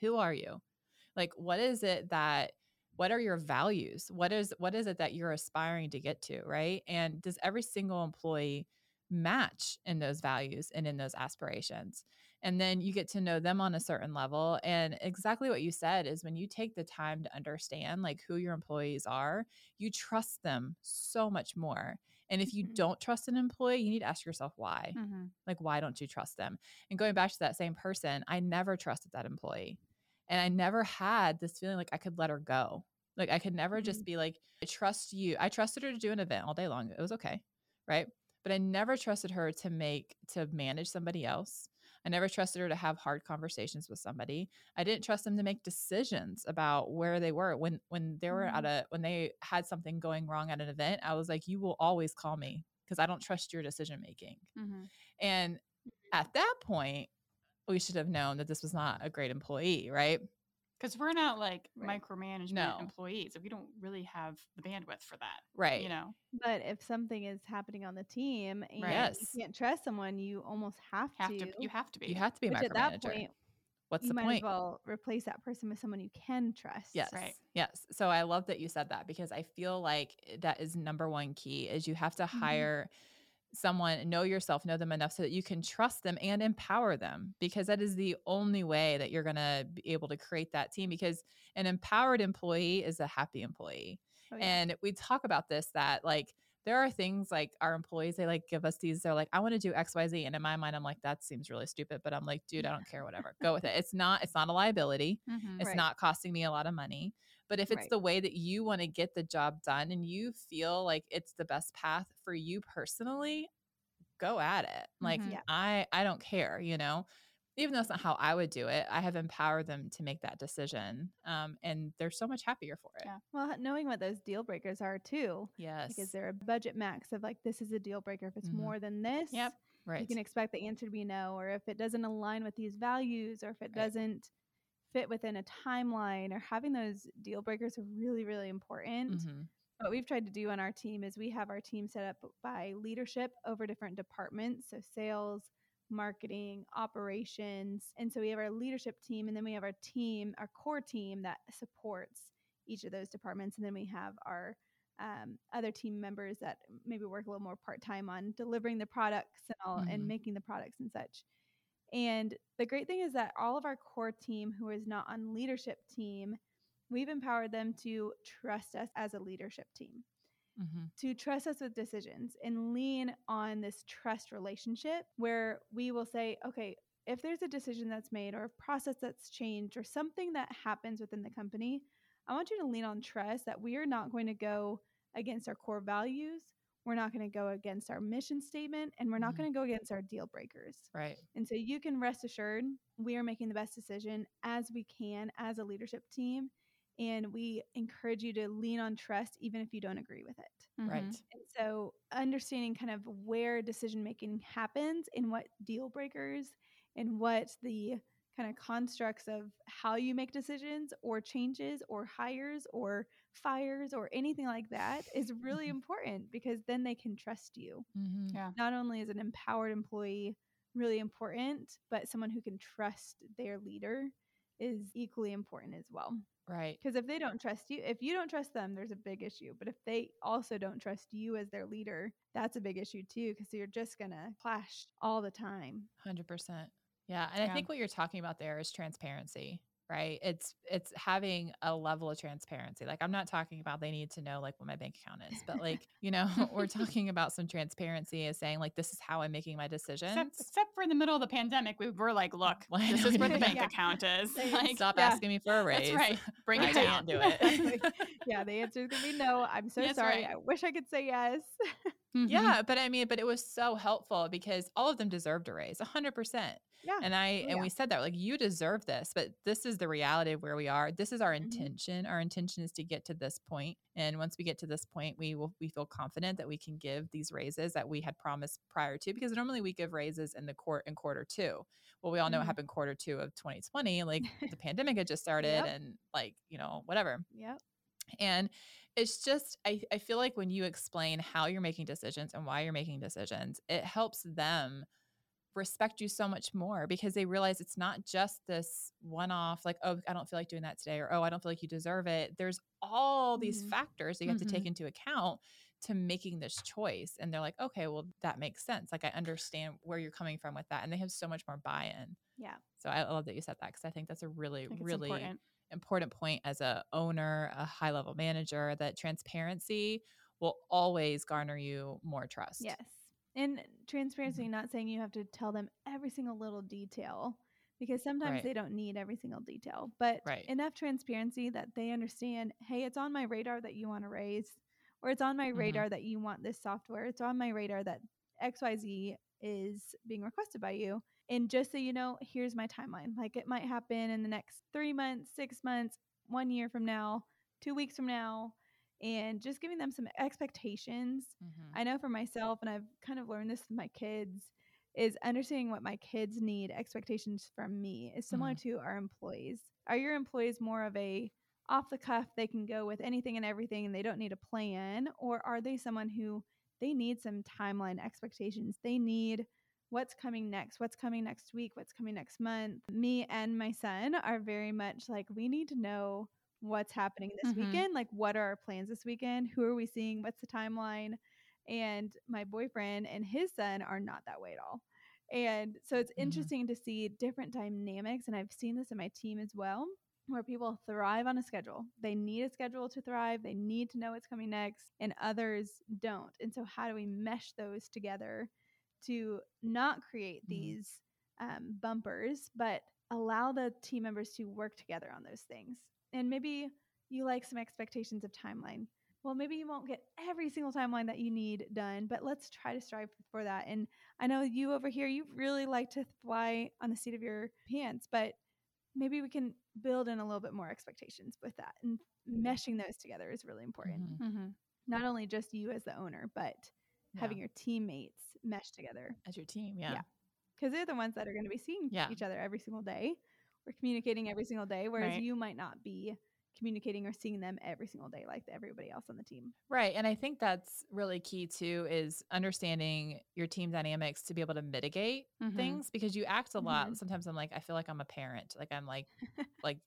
who are you? Like what is it that what are your values? What is what is it that you're aspiring to get to right? And does every single employee match in those values and in those aspirations? And then you get to know them on a certain level and exactly what you said is when you take the time to understand like who your employees are you trust them so much more. And if you Mhm. don't trust an employee you need to ask yourself why. Mhm. like why don't you trust them? And going back to that same person i never trusted that employee and i never had this feeling like i could let her go. Like i could never just mm-hmm. be like i trust you i trusted her to do an event all day long it was okay right? But i never trusted her to make to manage somebody else. I never trusted her to have hard conversations with somebody. I didn't trust them to make decisions about where they were. When when they were at mm-hmm. a when they had something going wrong at an event i was like you will always call me because i don't trust your decision making. Mhm. and mm-hmm. at that point, we should have known that this was not a great employee, right? Because we're not like Right. micromanagement No. employees. We don't really have the bandwidth for that. Right. You know, But if something is happening on the team and Yes. you can't trust someone, you almost have, have to. to you have to be. You have to be a which at that point, What's you the might point? as well replace that person with someone you can trust. Yes. Right. Yes. So I love that you said that because I feel like that is number one key is you have to Mhm. hire someone, know yourself, know them enough so that you can trust them and empower them because that is the only way that you're going to be able to create that team because an empowered employee is a happy employee. Oh, yeah. And we talk about this that like there are things like our employees, they like give us these, they're like, I want to do XYZ. And in my mind, I'm like, that seems really stupid. But I'm like, dude, I don't care, whatever. Go with it. It's not, it's not a liability. Mhm. It's Right. not costing me a lot of money. But if it's Right. the way that you want to get the job done and you feel like it's the best path for you personally, go at it. Like Mhm. Yeah. I I don't care, you know. even though it's not how I would do it, I have empowered them to make that decision. Um, and they're so much happier for it. Yeah. Well, knowing what those deal breakers are too, Yes. because they're a budget max of like, this is a deal breaker. If it's Mhm. more than this, Yep. right. you can expect the answer to be no. Or if it doesn't align with these values, or if it Right. doesn't fit within a timeline, or having those deal breakers are really, really important. Mhm. What we've tried to do on our team is we have our team set up by leadership over different departments. So sales, marketing, operations. And so we have our leadership team, and then we have our team, our core team that supports each of those departments. And then we have our um, other team members that maybe work a little more part time on delivering the products and all Mhm. and making the products and such. And the great thing is that all of our core team who is not on leadership team, we've empowered them to trust us as a leadership team Mhm. to trust us with decisions and lean on this trust relationship where we will say, okay, if there's a decision that's made or a process that's changed or something that happens within the company, I want you to lean on trust that we are not going to go against our core values. We're not going to go against our mission statement and we're not Mhm. going to go against our deal breakers. Right. And so you can rest assured we are making the best decision as we can as a leadership team. And we encourage you to lean on trust even if you don't agree with it. Right. Mhm. And so understanding kind of where decision making happens and what deal breakers and what the kind of constructs of how you make decisions or changes or hires or fires or anything like that is really Mhm. important because then they can trust you. Mhm. Yeah. Not only is an empowered employee really important, but someone who can trust their leader is equally important as well. Right. Because if they don't trust you, if you don't trust them, there's a big issue. But if they also don't trust you as their leader, that's a big issue too, because you're just going to clash all the time. Hundred percent. Yeah, and I think what you're talking about there is transparency, right? It's it's having a level of transparency. Like I'm not talking about they need to know like what my bank account is, but like you know we're talking about some transparency as saying like this is how I'm making my decisions. Except, except for in the middle of the pandemic, we were like, look, Well, this is where the bank Yeah. account is. Like, Stop yeah. asking me for a raise. That's right. Bring it down. do it. yeah, the answer is going to be no. I'm so That's sorry. right. I wish I could say yes. Mhm. Yeah, but I mean, but it was so helpful because all of them deserved a raise, hundred percent. yeah. And I Oh, and yeah. we said that like you deserve this, but this is the reality of where we are. This is our Mhm. intention. Our intention is to get to this point, and once we get to this point, we will we feel confident that we can give these raises that we had promised prior to. Because normally we give raises in the court in quarter two. Well, we all know Mhm. what happened quarter two of 2020. Like the pandemic had just started, Yep. and like you know whatever. Yep. And it's just, I, I feel like when you explain how you're making decisions and why you're making decisions, it helps them respect you so much more because they realize it's not just this one off, like, oh, I don't feel like doing that today, or oh, I don't feel like you deserve it. There's all these Mhm. factors that you have to Mhm. take into account to making this choice. And they're like, okay, well, that makes sense. Like, I understand where you're coming from with that. And they have so much more buy in. Yeah. So I love that you said that because I think that's a really, I think it's really important. Important point as a owner, a high level manager that transparency will always garner you more trust. Yes. And transparency, Mm-hmm. not saying you have to tell them every single little detail because sometimes Right. they don't need every single detail, but Right. enough transparency that they understand hey, it's on my radar that you want to raise, or it's on my Mhm. radar that you want this software. It's on my radar that XYZ is being requested by you. And just so you know, here's my timeline. Like it might happen in the next three months, six months, one year from now, two weeks from now, and just giving them some expectations Mhm. I know for myself, and I've kind of learned this with my kids, is understanding what my kids need, expectations from me is similar to our employees. Are your employees more of a off the cuff, they can go with anything and everything and they don't need a plan? Or are they someone who they need some timeline expectations? They need what's coming next, what's coming next week, what's coming next month. Me and my son are very much like, we need to know what's happening this Mhm. weekend. Like, what are our plans this weekend? Who are we seeing? What's the timeline? And my boyfriend and his son are not that way at all. And so it's Mhm. interesting to see different dynamics. And I've seen this in my team as well, where people thrive on a schedule. They need a schedule to thrive, they need to know what's coming next, and others don't. And so, how do we mesh those together to not create Mhm. these um, bumpers, but allow the team members to work together on those things? And maybe you like some expectations of timeline well, maybe you won't get every single timeline that you need done, but let's try to strive for that. And I know you over here, you really like to fly on the seat of your pants, but maybe we can build in a little bit more expectations with that. And meshing those together is really important. Mhm. Mm-hmm. Not only just you as the owner, but having your teammates mesh together as your team. Yeah. Yeah. because they're the ones that are going to be seeing Yeah. each other every single day. We're communicating every single day, whereas Right. you might not be communicating or seeing them every single day like everybody else on the team. Right. And I think that's really key too is understanding your team dynamics to be able to mitigate Mhm. things because you act a lot. Mhm. Sometimes I'm like, I feel like I'm a parent. Like I'm like like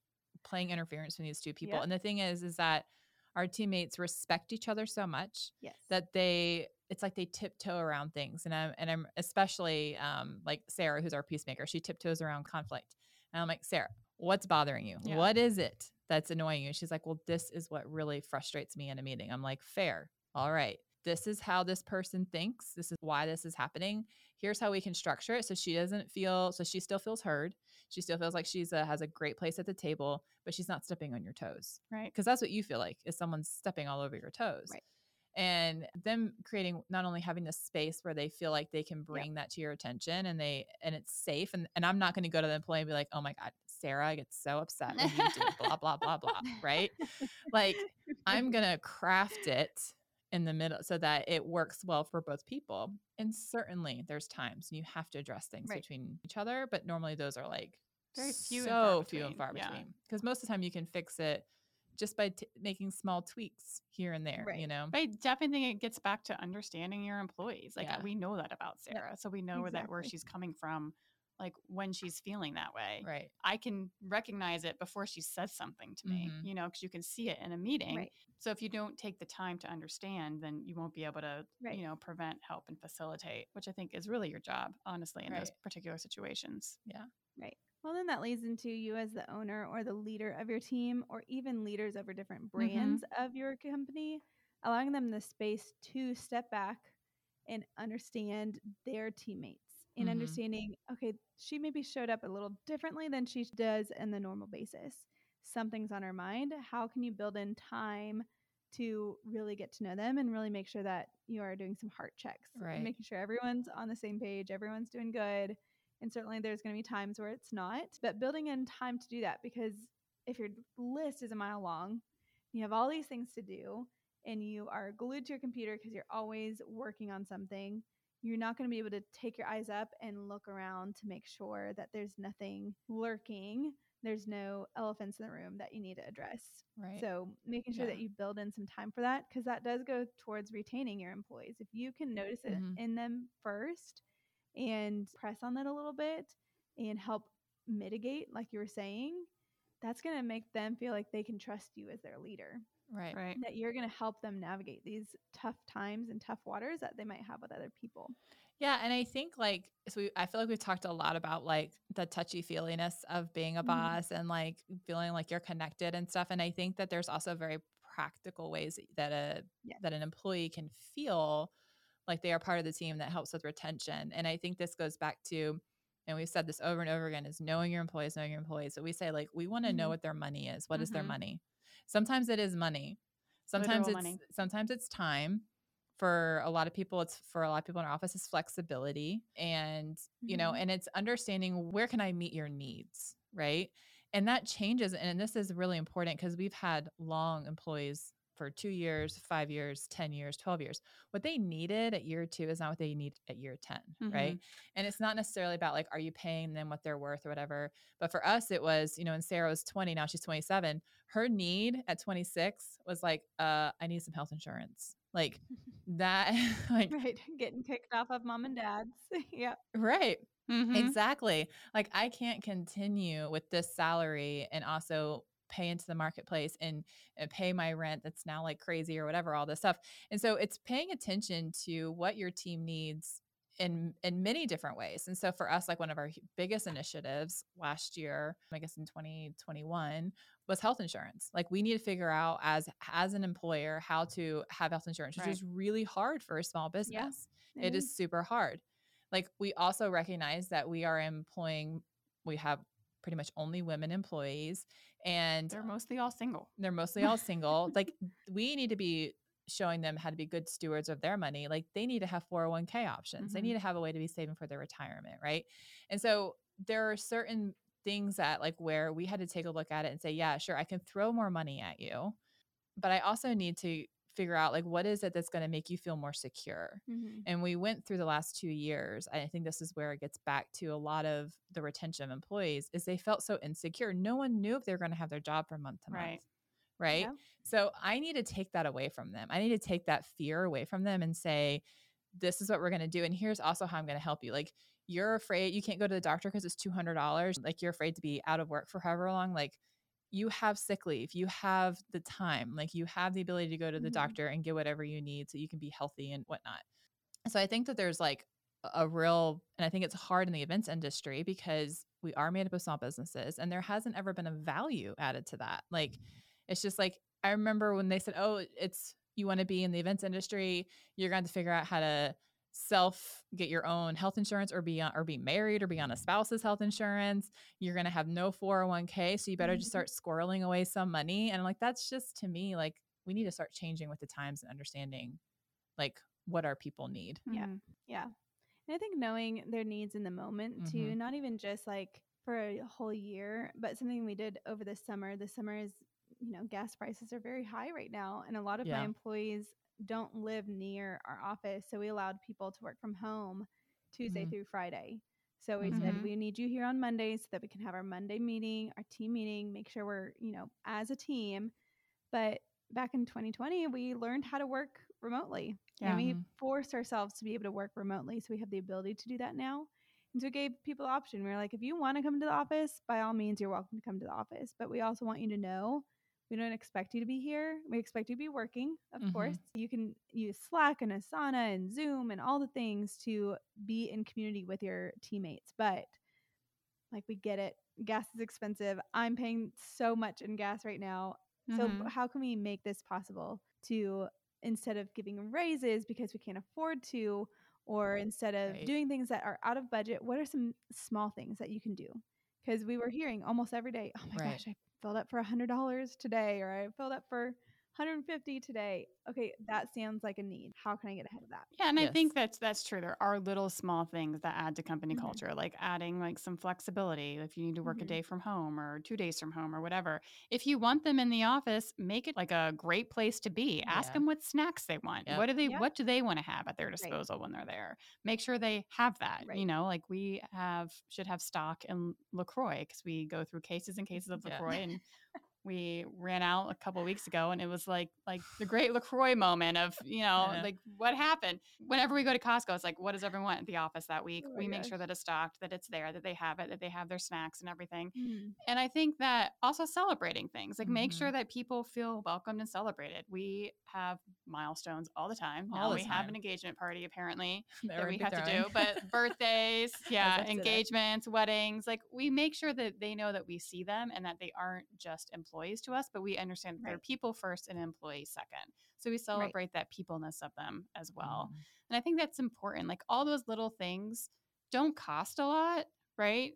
playing interference with these two people. Yep. And the thing is, is that our teammates respect each other so much Yes. that they it's like they tiptoe around things. And I'm and I'm especially um like Sarah, who's our peacemaker, she tiptoes around conflict. And I'm like, Sarah, what's bothering you? Yeah. What is it that's annoying you? She's like, Well, this is what really frustrates me in a meeting. I'm like, fair. All right. This is how this person thinks. This is why this is happening. Here's how we can structure it so she doesn't feel so she still feels heard. She still feels like she's a, has a great place at the table, but she's not stepping on your toes Right. because that's what you feel like is someone's stepping all over your toes. Right. And them creating not only having this space where they feel like they can bring that to your attention and they and it's safe and, and I'm not going to go to the employee and be like, oh my God, Sarah, I get so upset when you do blah blah blah blah. Right. Like I'm gonna craft it in the middle so that it works well for both people. And certainly there's times you have to address things Right. between each other, but normally those are like Very few so far few and far between. Because most of the time you can fix it just by t- making small tweaks here and there, you know? But I definitely think it gets back to understanding your employees. Like uh, Yeah. we know that about. Sarah, so we know where that where she's coming from, like when she's feeling that way. Right. I can recognize it before she says something to me, Mhm. you know, because you can see it in a meeting. Right. So if you don't take the time to understand, then you won't be able to, Right. you know, prevent, help, and facilitate, which I think is really your job, honestly, in those particular situations. Yeah. Right. Well, then that leads into you as the owner or the leader of your team, or even leaders over different Mm-hmm. brands of your company, allowing them the space to step back and understand their teammates and Mhm. understanding, okay, she maybe showed up a little differently than she does in the normal basis. Something's on her mind. How can you build in time to really get to know them and really make sure that you are doing some heart checks Right. and making sure everyone's on the same page, everyone's doing good. And certainly there's going to be times where it's not, but building in time to do that because if your list is a mile long, you have all these things to do and you are glued to your computer because you're always working on something, you're not going to be able to take your eyes up and look around to make sure that there's nothing lurking. There's no elephants in the room that you need to address. Right. So making sure that you build in some time for that because that does go towards retaining your employees. If you can notice it Mhm. in them first and press on that a little bit and help mitigate, like you were saying, that's going to make them feel like they can trust you as their leader. Right. Right. That you're going to help them navigate these tough times and tough waters that they might have with other people. Yeah, and I think like so we, I feel like we've talked a lot about like the touchy feeliness of being a Mhm. boss and like feeling like you're connected and stuff. And I think that there's also very practical ways that a Yes. that an employee can feel like they are part of the team that helps with retention. And I think this goes back to and we've said this over and over again is knowing your employees, knowing your employees. So we say like we want to know Mhm. what their money is. What is their Mhm. money? Sometimes it is money. Sometimes Literal it's money. sometimes it's time for a lot of people it's for a lot of people in our office is flexibility and you know Mhm. and it's understanding where can i meet your needs right and that changes and this is really important because we've had long employees for two years five years 10 years 12 years what they needed at year two is not what they need at year 10 right and it's not necessarily about like are you paying them what they're worth or whatever but for us it was you know when sarah was 20 now she's 27 her need at 26 was like uh i need some health insurance like that like Right. Getting kicked off of mom and dad's. yeah. right Mhm. exactly like i can't continue with this salary and also pay into the marketplace and, and pay my rent that's now like crazy or whatever all this stuff. And so it's paying attention to what your team needs in in many different ways. And so for us like one of our biggest initiatives last year i guess in 2021 was health insurance. Like we need to figure out as as an employer how to have health insurance which Right. is really hard for a small business. it is. super hard. Like we also recognize that we are employing we have pretty much only women employees and They're mostly all single. they're mostly all single. like we need to be showing them how to be good stewards of their money, like they need to have 401k options. Mhm. They need to have a way to be saving for their retirement, right? And so there are certain things that like where we had to take a look at it and say, yeah, sure, I can throw more money at you, but I also need to figure out like what is it that's going to make you feel more secure. Mm-hmm. And we went through the last 2 years, I think this is where it gets back to a lot of the retention of employees is they felt so insecure. No one knew if they were going to have their job from month to month. Right. Right? Yeah. So I need to take that away from them. I need to take that fear away from them and say, this is what we're going to do. And here's also how I'm going to help you. Like, you're afraid you can't go to the doctor because it's $200. Like, you're afraid to be out of work for however long. Like, you have sick leave, you have the time, like, you have the ability to go to the Mhm. doctor and get whatever you need so you can be healthy and whatnot. So I think that there's like a real, and I think it's hard in the events industry because we are made up of small businesses and there hasn't ever been a value added to that. Like, it's just like, I remember when they said, oh, it's, you want to be in the events industry, you're going to figure out how to self get your own health insurance or be on, or be married or be on a spouse's health insurance. You're going to have no 401k. So you better just Mhm. start squirreling away some money. And like, that's just to me, like, we need to start changing with the times and understanding like what our people need. Yeah. Mhm. Yeah. And I think knowing their needs in the moment too, Mhm. not even just like for a whole year, but something we did over the summer. The summer is, you know, gas prices are very high right now. And a lot of my employees don't live near our office. So we allowed people to work from home Tuesday Mhm. through Friday. So we Mhm. said we need you here on Monday so that we can have our Monday meeting, our team meeting, make sure we're, you know, as a team. But back in 2020, we learned how to work remotely. Yeah. And we Mhm. forced ourselves to be able to work remotely. So we have the ability to do that now. And so we gave people the option. We were like, if you want to come to the office, by all means, you're welcome to come to the office. But we also want you to know we don't expect you to be here. We expect you to be working, of Mhm. course. You can use Slack and Asana and Zoom and all the things to be in community with your teammates. But like, we get it. Gas is expensive. I'm paying so much in gas right now. So, Mhm. how can we make this possible to instead of giving raises because we can't afford to, or instead of Right. doing things that are out of budget, what are some small things that you can do? Because we were hearing almost every day, oh my Right. gosh, I filled up for a hundred dollars today, or I filled up for 150 today. Okay, that sounds like a need. How can I get ahead of that? Yeah, and I think that's that's true. There are little small things that add to company Mhm. culture, like adding like some flexibility if you need to work a Mhm. day from home or two days from home or whatever. If you want them in the office, make it like a great place to be. Ask Yeah. them what snacks they want. Yep. What do they Yeah. what do they want to have at their disposal when they're there? Make sure they have that. Right. You know, like we have should have stock in LaCroix because we go through cases and cases of Yeah. LaCroix and we ran out a couple weeks ago and it was like like the great LaCroix moment of, you know, know. like what happened. Whenever we go to Costco, it's like, what does everyone want at the office that week? Oh we make sure that it's stocked, that it's there, that they have it, that they have their snacks and everything. Mm. And I think that also celebrating things, like make Mhm. sure that people feel welcomed and celebrated. We have milestones all the time. All Now the we have an engagement party apparently that we're we have to do, but birthdays, yeah, engagements, weddings, like we make sure that they know that we see them and that they aren't just employees to us, but we understand that they're people first and employees second. So we celebrate that peopleness of them as well. Mhm. And I think that's important. Like all those little things don't cost a lot, right?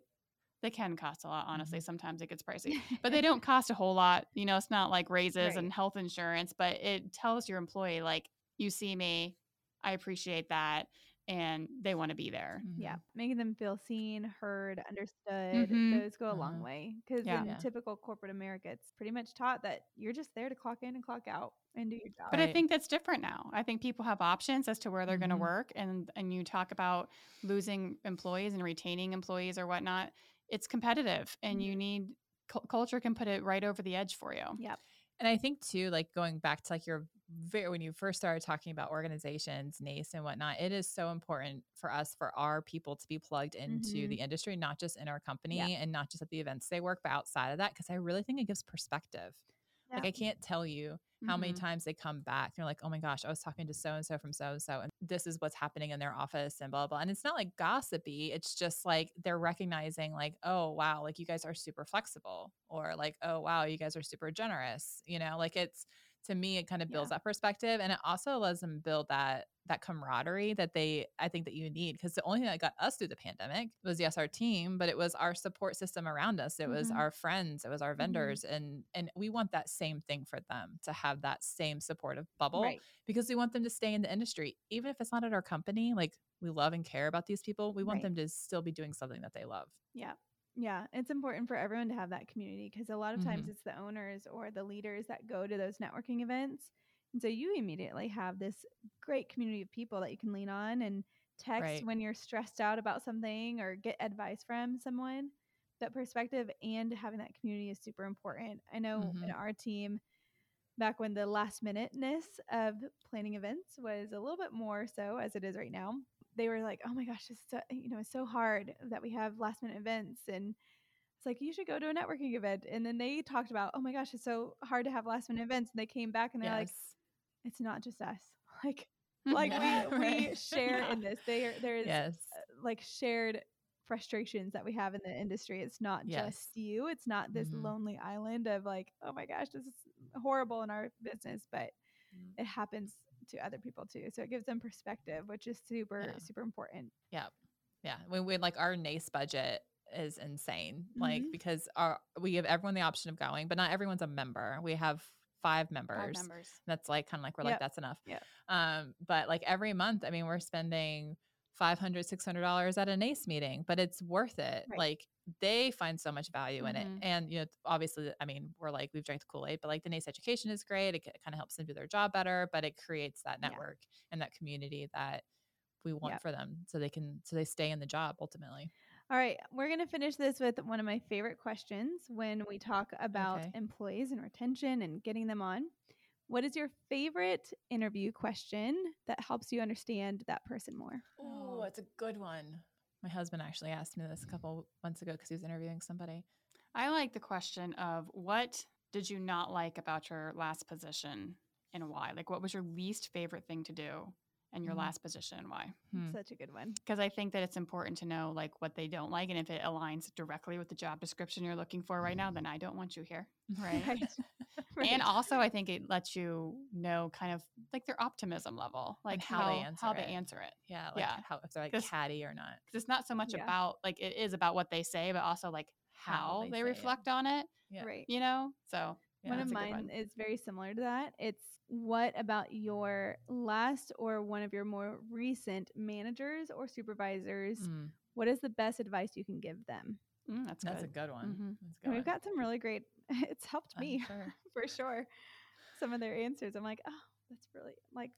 They can cost a lot, honestly. Mhm. Sometimes it gets pricey, but they don't cost a whole lot. You know, it's not like raises Right. and health insurance, but it tells your employee, like, you see me, I appreciate that, and they want to be there. Yeah, Mhm. making them feel seen, heard, understood. Mhm. Those go a long Mhm. way because Yeah. in Yeah. typical corporate America, it's pretty much taught that you're just there to clock in and clock out and do your job. But I think that's different now. I think people have options as to where they're going to work, and and you talk about losing employees and retaining employees or whatnot. It's competitive, and you need cul- culture can put it right over the edge for you. Yep. And I think too, like going back to like your very when you first started talking about organizations, NACE and whatnot, it is so important for us for our people to be plugged into Mhm. the industry, not just in our company Yeah. and not just at the events they work, but outside of that, because I really think it gives perspective. Like I can't tell you how many Mhm. times they come back. They're like, oh my gosh, I was talking to so and so from so and so, and this is what's happening in their office and blah, blah. And it's not like gossipy. It's just like they're recognizing, like, oh, wow, like you guys are super flexible, or like, oh, wow, you guys are super generous. You know, like it's to me it kind of builds Yeah. that perspective and it also lets them build that that camaraderie that they i think that you need because the only thing that got us through the pandemic was yes our team but it was our support system around us it was Mhm. our friends it was our Mhm. vendors and and we want that same thing for them to have that same supportive bubble Right. because we want them to stay in the industry even if it's not at our company like we love and care about these people we want Right. them to still be doing something that they love Yeah. Yeah. It's important for everyone to have that community because a lot of times Mhm. it's the owners or the leaders that go to those networking events. And so you immediately have this great community of people that you can lean on and text Right. when you're stressed out about something or get advice from someone. That perspective and having that community is super important. I know in Mhm. our team, back when the last minuteness of planning events was a little bit more so as it is right now, they were like, "Oh my gosh, it's so, you know it's so hard that we have last minute events," and it's like you should go to a networking event. And then they talked about, "Oh my gosh, it's so hard to have last minute events," and they came back and they're like, "It's not just us, like like Yeah, we we share Yeah. in this. There there's yes like shared." frustrations that we have in the industry it's not Yes. just you it's not this Mhm. lonely island of like oh my gosh this is horrible in our business but Mm. it happens to other people too. So it gives them perspective, which is super, Yeah. super important. Yeah. Yeah. When we like our NACE budget is insane. Like Mhm. because our we give everyone the option of going, but not everyone's a member. We have five members. Five members. That's like kind of like we're like that's enough. Yeah. Um, but like every month, I mean, we're spending 500 600 dollars at an NACE meeting, but it's worth it. Right. Like they find so much value in Mhm. it, and you know, obviously, I mean, we're like we've drank the Kool Aid, but like the NACE education is great. It, kind of helps them do their job better, but it creates that Yeah. network and that community that we want Yep. for them, so they can so they stay in the job ultimately. All right. We're going to finish this with one of my favorite questions when we talk about Okay. employees and retention and getting them on. What is your favorite interview question that helps you understand that person more? Oh, it's a good one. My husband actually asked me this a couple months ago because he was interviewing somebody. I like the question of what did you not like about your last position and why? Like, what was your least favorite thing to do in your Mhm. last position and why? Hmm. Such a good one. Because I think that it's important to know like what they don't like, and if it aligns directly with the job description you're looking for right now, then I don't want you here, right? Right. Right. And also, I think it lets you know kind of like their optimism level, like And how they answer how they it. answer it. Yeah, like Yeah. how if they're like catty or not. Because it's not so much Yeah. about like it is about what they say, but also like How how, they they, say it. reflect on it. Yeah. Right. You know, so Yeah, one of that's a good mine one. is very similar to that. It's what about your last or one of your more recent managers or supervisors? Mm, What is the best advice you can give them? Mm, that's, that's good. a good one. Mhm. That's a good we've one. got some really great. It's helped I'm me sure. for sure. Some of their answers, I'm like, oh, that's really like,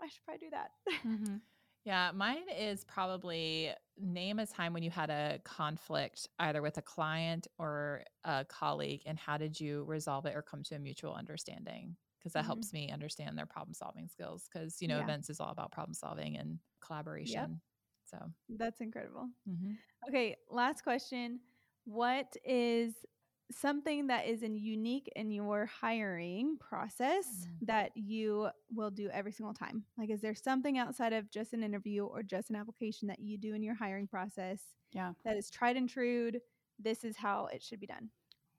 I should probably do that. Mhm. Yeah, mine is probably name a time when you had a conflict either with a client or a colleague, and how did you resolve it or come to a mutual understanding? Because that Mhm. helps me understand their problem solving skills. Because you know, Yeah. events is all about problem solving and collaboration. So, That's incredible. mhm. Okay, last question. What is something that is in unique in your hiring process Mm. that you will do every single time? Like is there something outside of just an interview or just an application that you do in your hiring process Yeah. that is tried and true? This is how it should be done.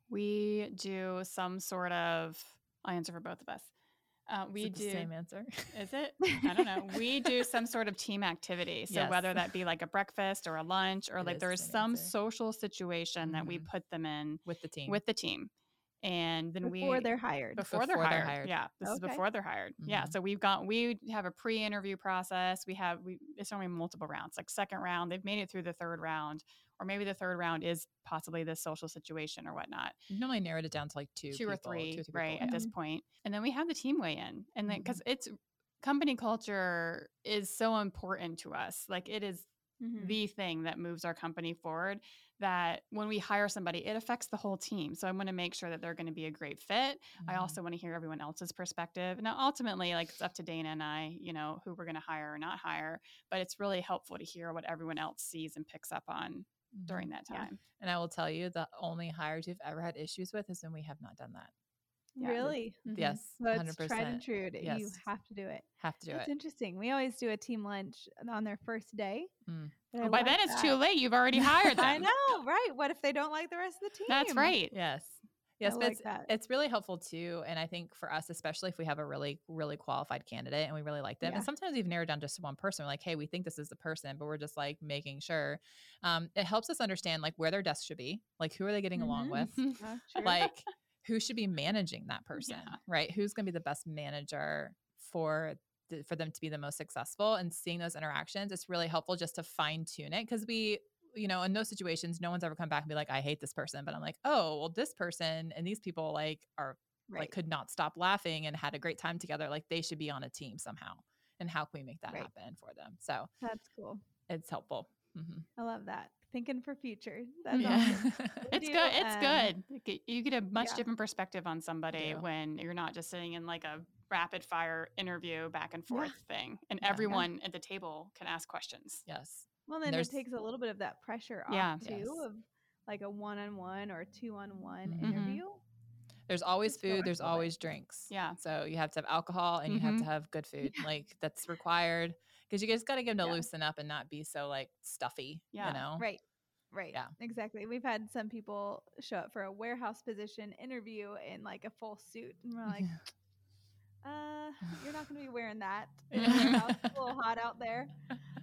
We do some sort of. I'll answer for both of us. Uh, Is we it the do. same answer. Is it? I don't know. We do some sort of team activity. So Yes. whether that be like a breakfast or a lunch or It like is there's same some answer. social situation that we Mhm. put them in with the team. with the team. And then Before we before they're hired. before, they're, Before they're hired. hired. Yeah, this is before they're hired. Yeah, Mhm. so we've got we have a pre-interview process. We have we it's only multiple rounds. Like second round, they've made it through the third round, or maybe the third round is possibly this social situation or whatnot. You normally narrowed it down to like two, two or three, two or three right people, at this and then we have the team weigh in, and then because it's company culture is so important to us. Like it is Mhm. the thing that moves our company forward that when we hire somebody it affects the whole team so i want to make sure that they're going to be a great fit i Mhm. also want to hear everyone else's perspective now ultimately like it's up to dana and i you know who we're going to hire or not hire but it's really helpful to hear what everyone else sees and picks up on. During that Yeah. time And I will tell you, the only hires we've ever had issues with is when we have not done that. Yeah. Really? Mhm. Yes, So hundred it's tried and percent. true. that You have to do it. Have to do That's it. It's interesting. We always do a team lunch on their first day. Mm. Well, by like then it's too late you've already hired them I know, right? What if they don't like the rest of the team? that's right Yes. Yes, I but like it's, it's really helpful too. And I think for us, especially if we have a really, really qualified candidate and we really like them, Yeah. and sometimes we've narrowed down just to one person. We're like, hey, we think this is the person, but we're just like making sure. Um, it helps us understand like where their desk should be, like who are they getting along Mhm. with, sure. like who should be managing that person, Yeah. right? Who's going to be the best manager for for them to be the most successful and seeing those interactions. It's really helpful just to fine tune it because we you know, in those situations, no one's ever come back and be like, I hate this person. But I'm like, oh, well, this person and these people like are right. like could not stop laughing and had a great time together. Like they should be on a team somehow. And how can we make that Right. happen for them? So That's cool. it's helpful. hmm I love that. Thinking for future. That's Yeah. awesome. It's good. It's um, good. You get- a much yeah. different perspective on somebody when you're not just sitting in like a rapid fire interview back and Yeah. forth thing, and Yeah. everyone at the table can ask questions. yes. Well, then There's- it takes a little bit of that pressure off Yeah. too Yes. of like a one-on-one or two-on-one Mhm. interview. There's always Just food, there's like- always drinks. Yeah. So you have to have alcohol and you have to have good food. Like that's required because you just got to get them to Yeah. loosen up and not be so like stuffy, Yeah. you know? Right. Right. Yeah. Exactly. We've had some people show up for a warehouse position interview in like a full suit, and we're like, uh, you're not going to be wearing that. in a warehouse. It's a little hot out there.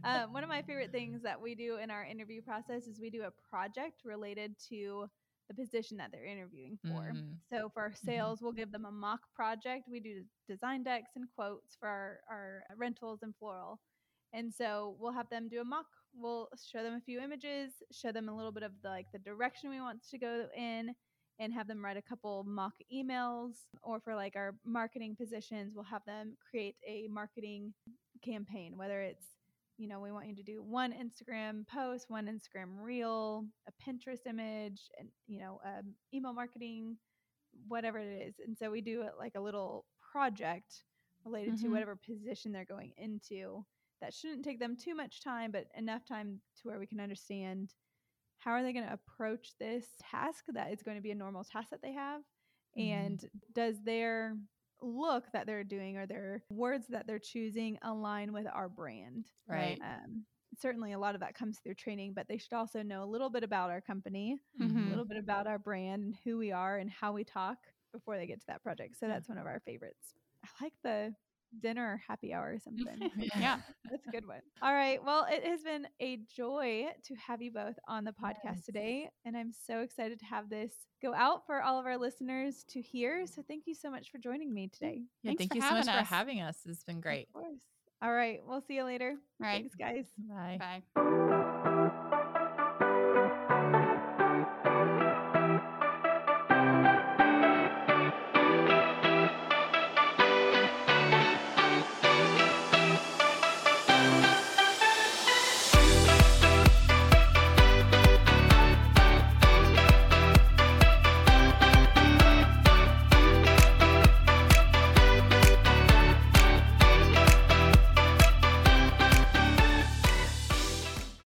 Um, one of my favorite things that we do in our interview process is we do a project related to the position that they're interviewing for. Mhm. So for our sales, we'll give them a mock project. We do design decks and quotes for our, our rentals and floral. And so we'll have them do a mock. We'll show them a few images, show them a little bit of the like the direction we want to go in, and have them write a couple mock emails. Or for like our marketing positions, we'll have them create a marketing campaign, whether it's you know, we want you to do one Instagram post, one Instagram reel, a Pinterest image, and you know, um, email marketing, whatever it is. And so we do it like a little project related to Mhm. whatever position they're going into. That shouldn't take them too much time, but enough time to where we can understand how are they going to approach this task that is going to be a normal task that they have, Mhm. and does their look that they're doing or their words that they're choosing align with our brand Right. um, certainly a lot of that comes through training but they should also know a little bit about our company a Mhm. little bit about our brand and who we are and how we talk before they get to that project so Yeah. that's one of our favorites i like the dinner happy hour or something yeah. that's a good one all right well it has been a joy to have you both on the podcast Yes. today and i'm so excited to have this go out for all of our listeners to hear so thank you so much for joining me today Yeah, Thanks thank you so much having for having us. It's been great. of course all right we'll see you later Right. thanks guys Bye. Bye.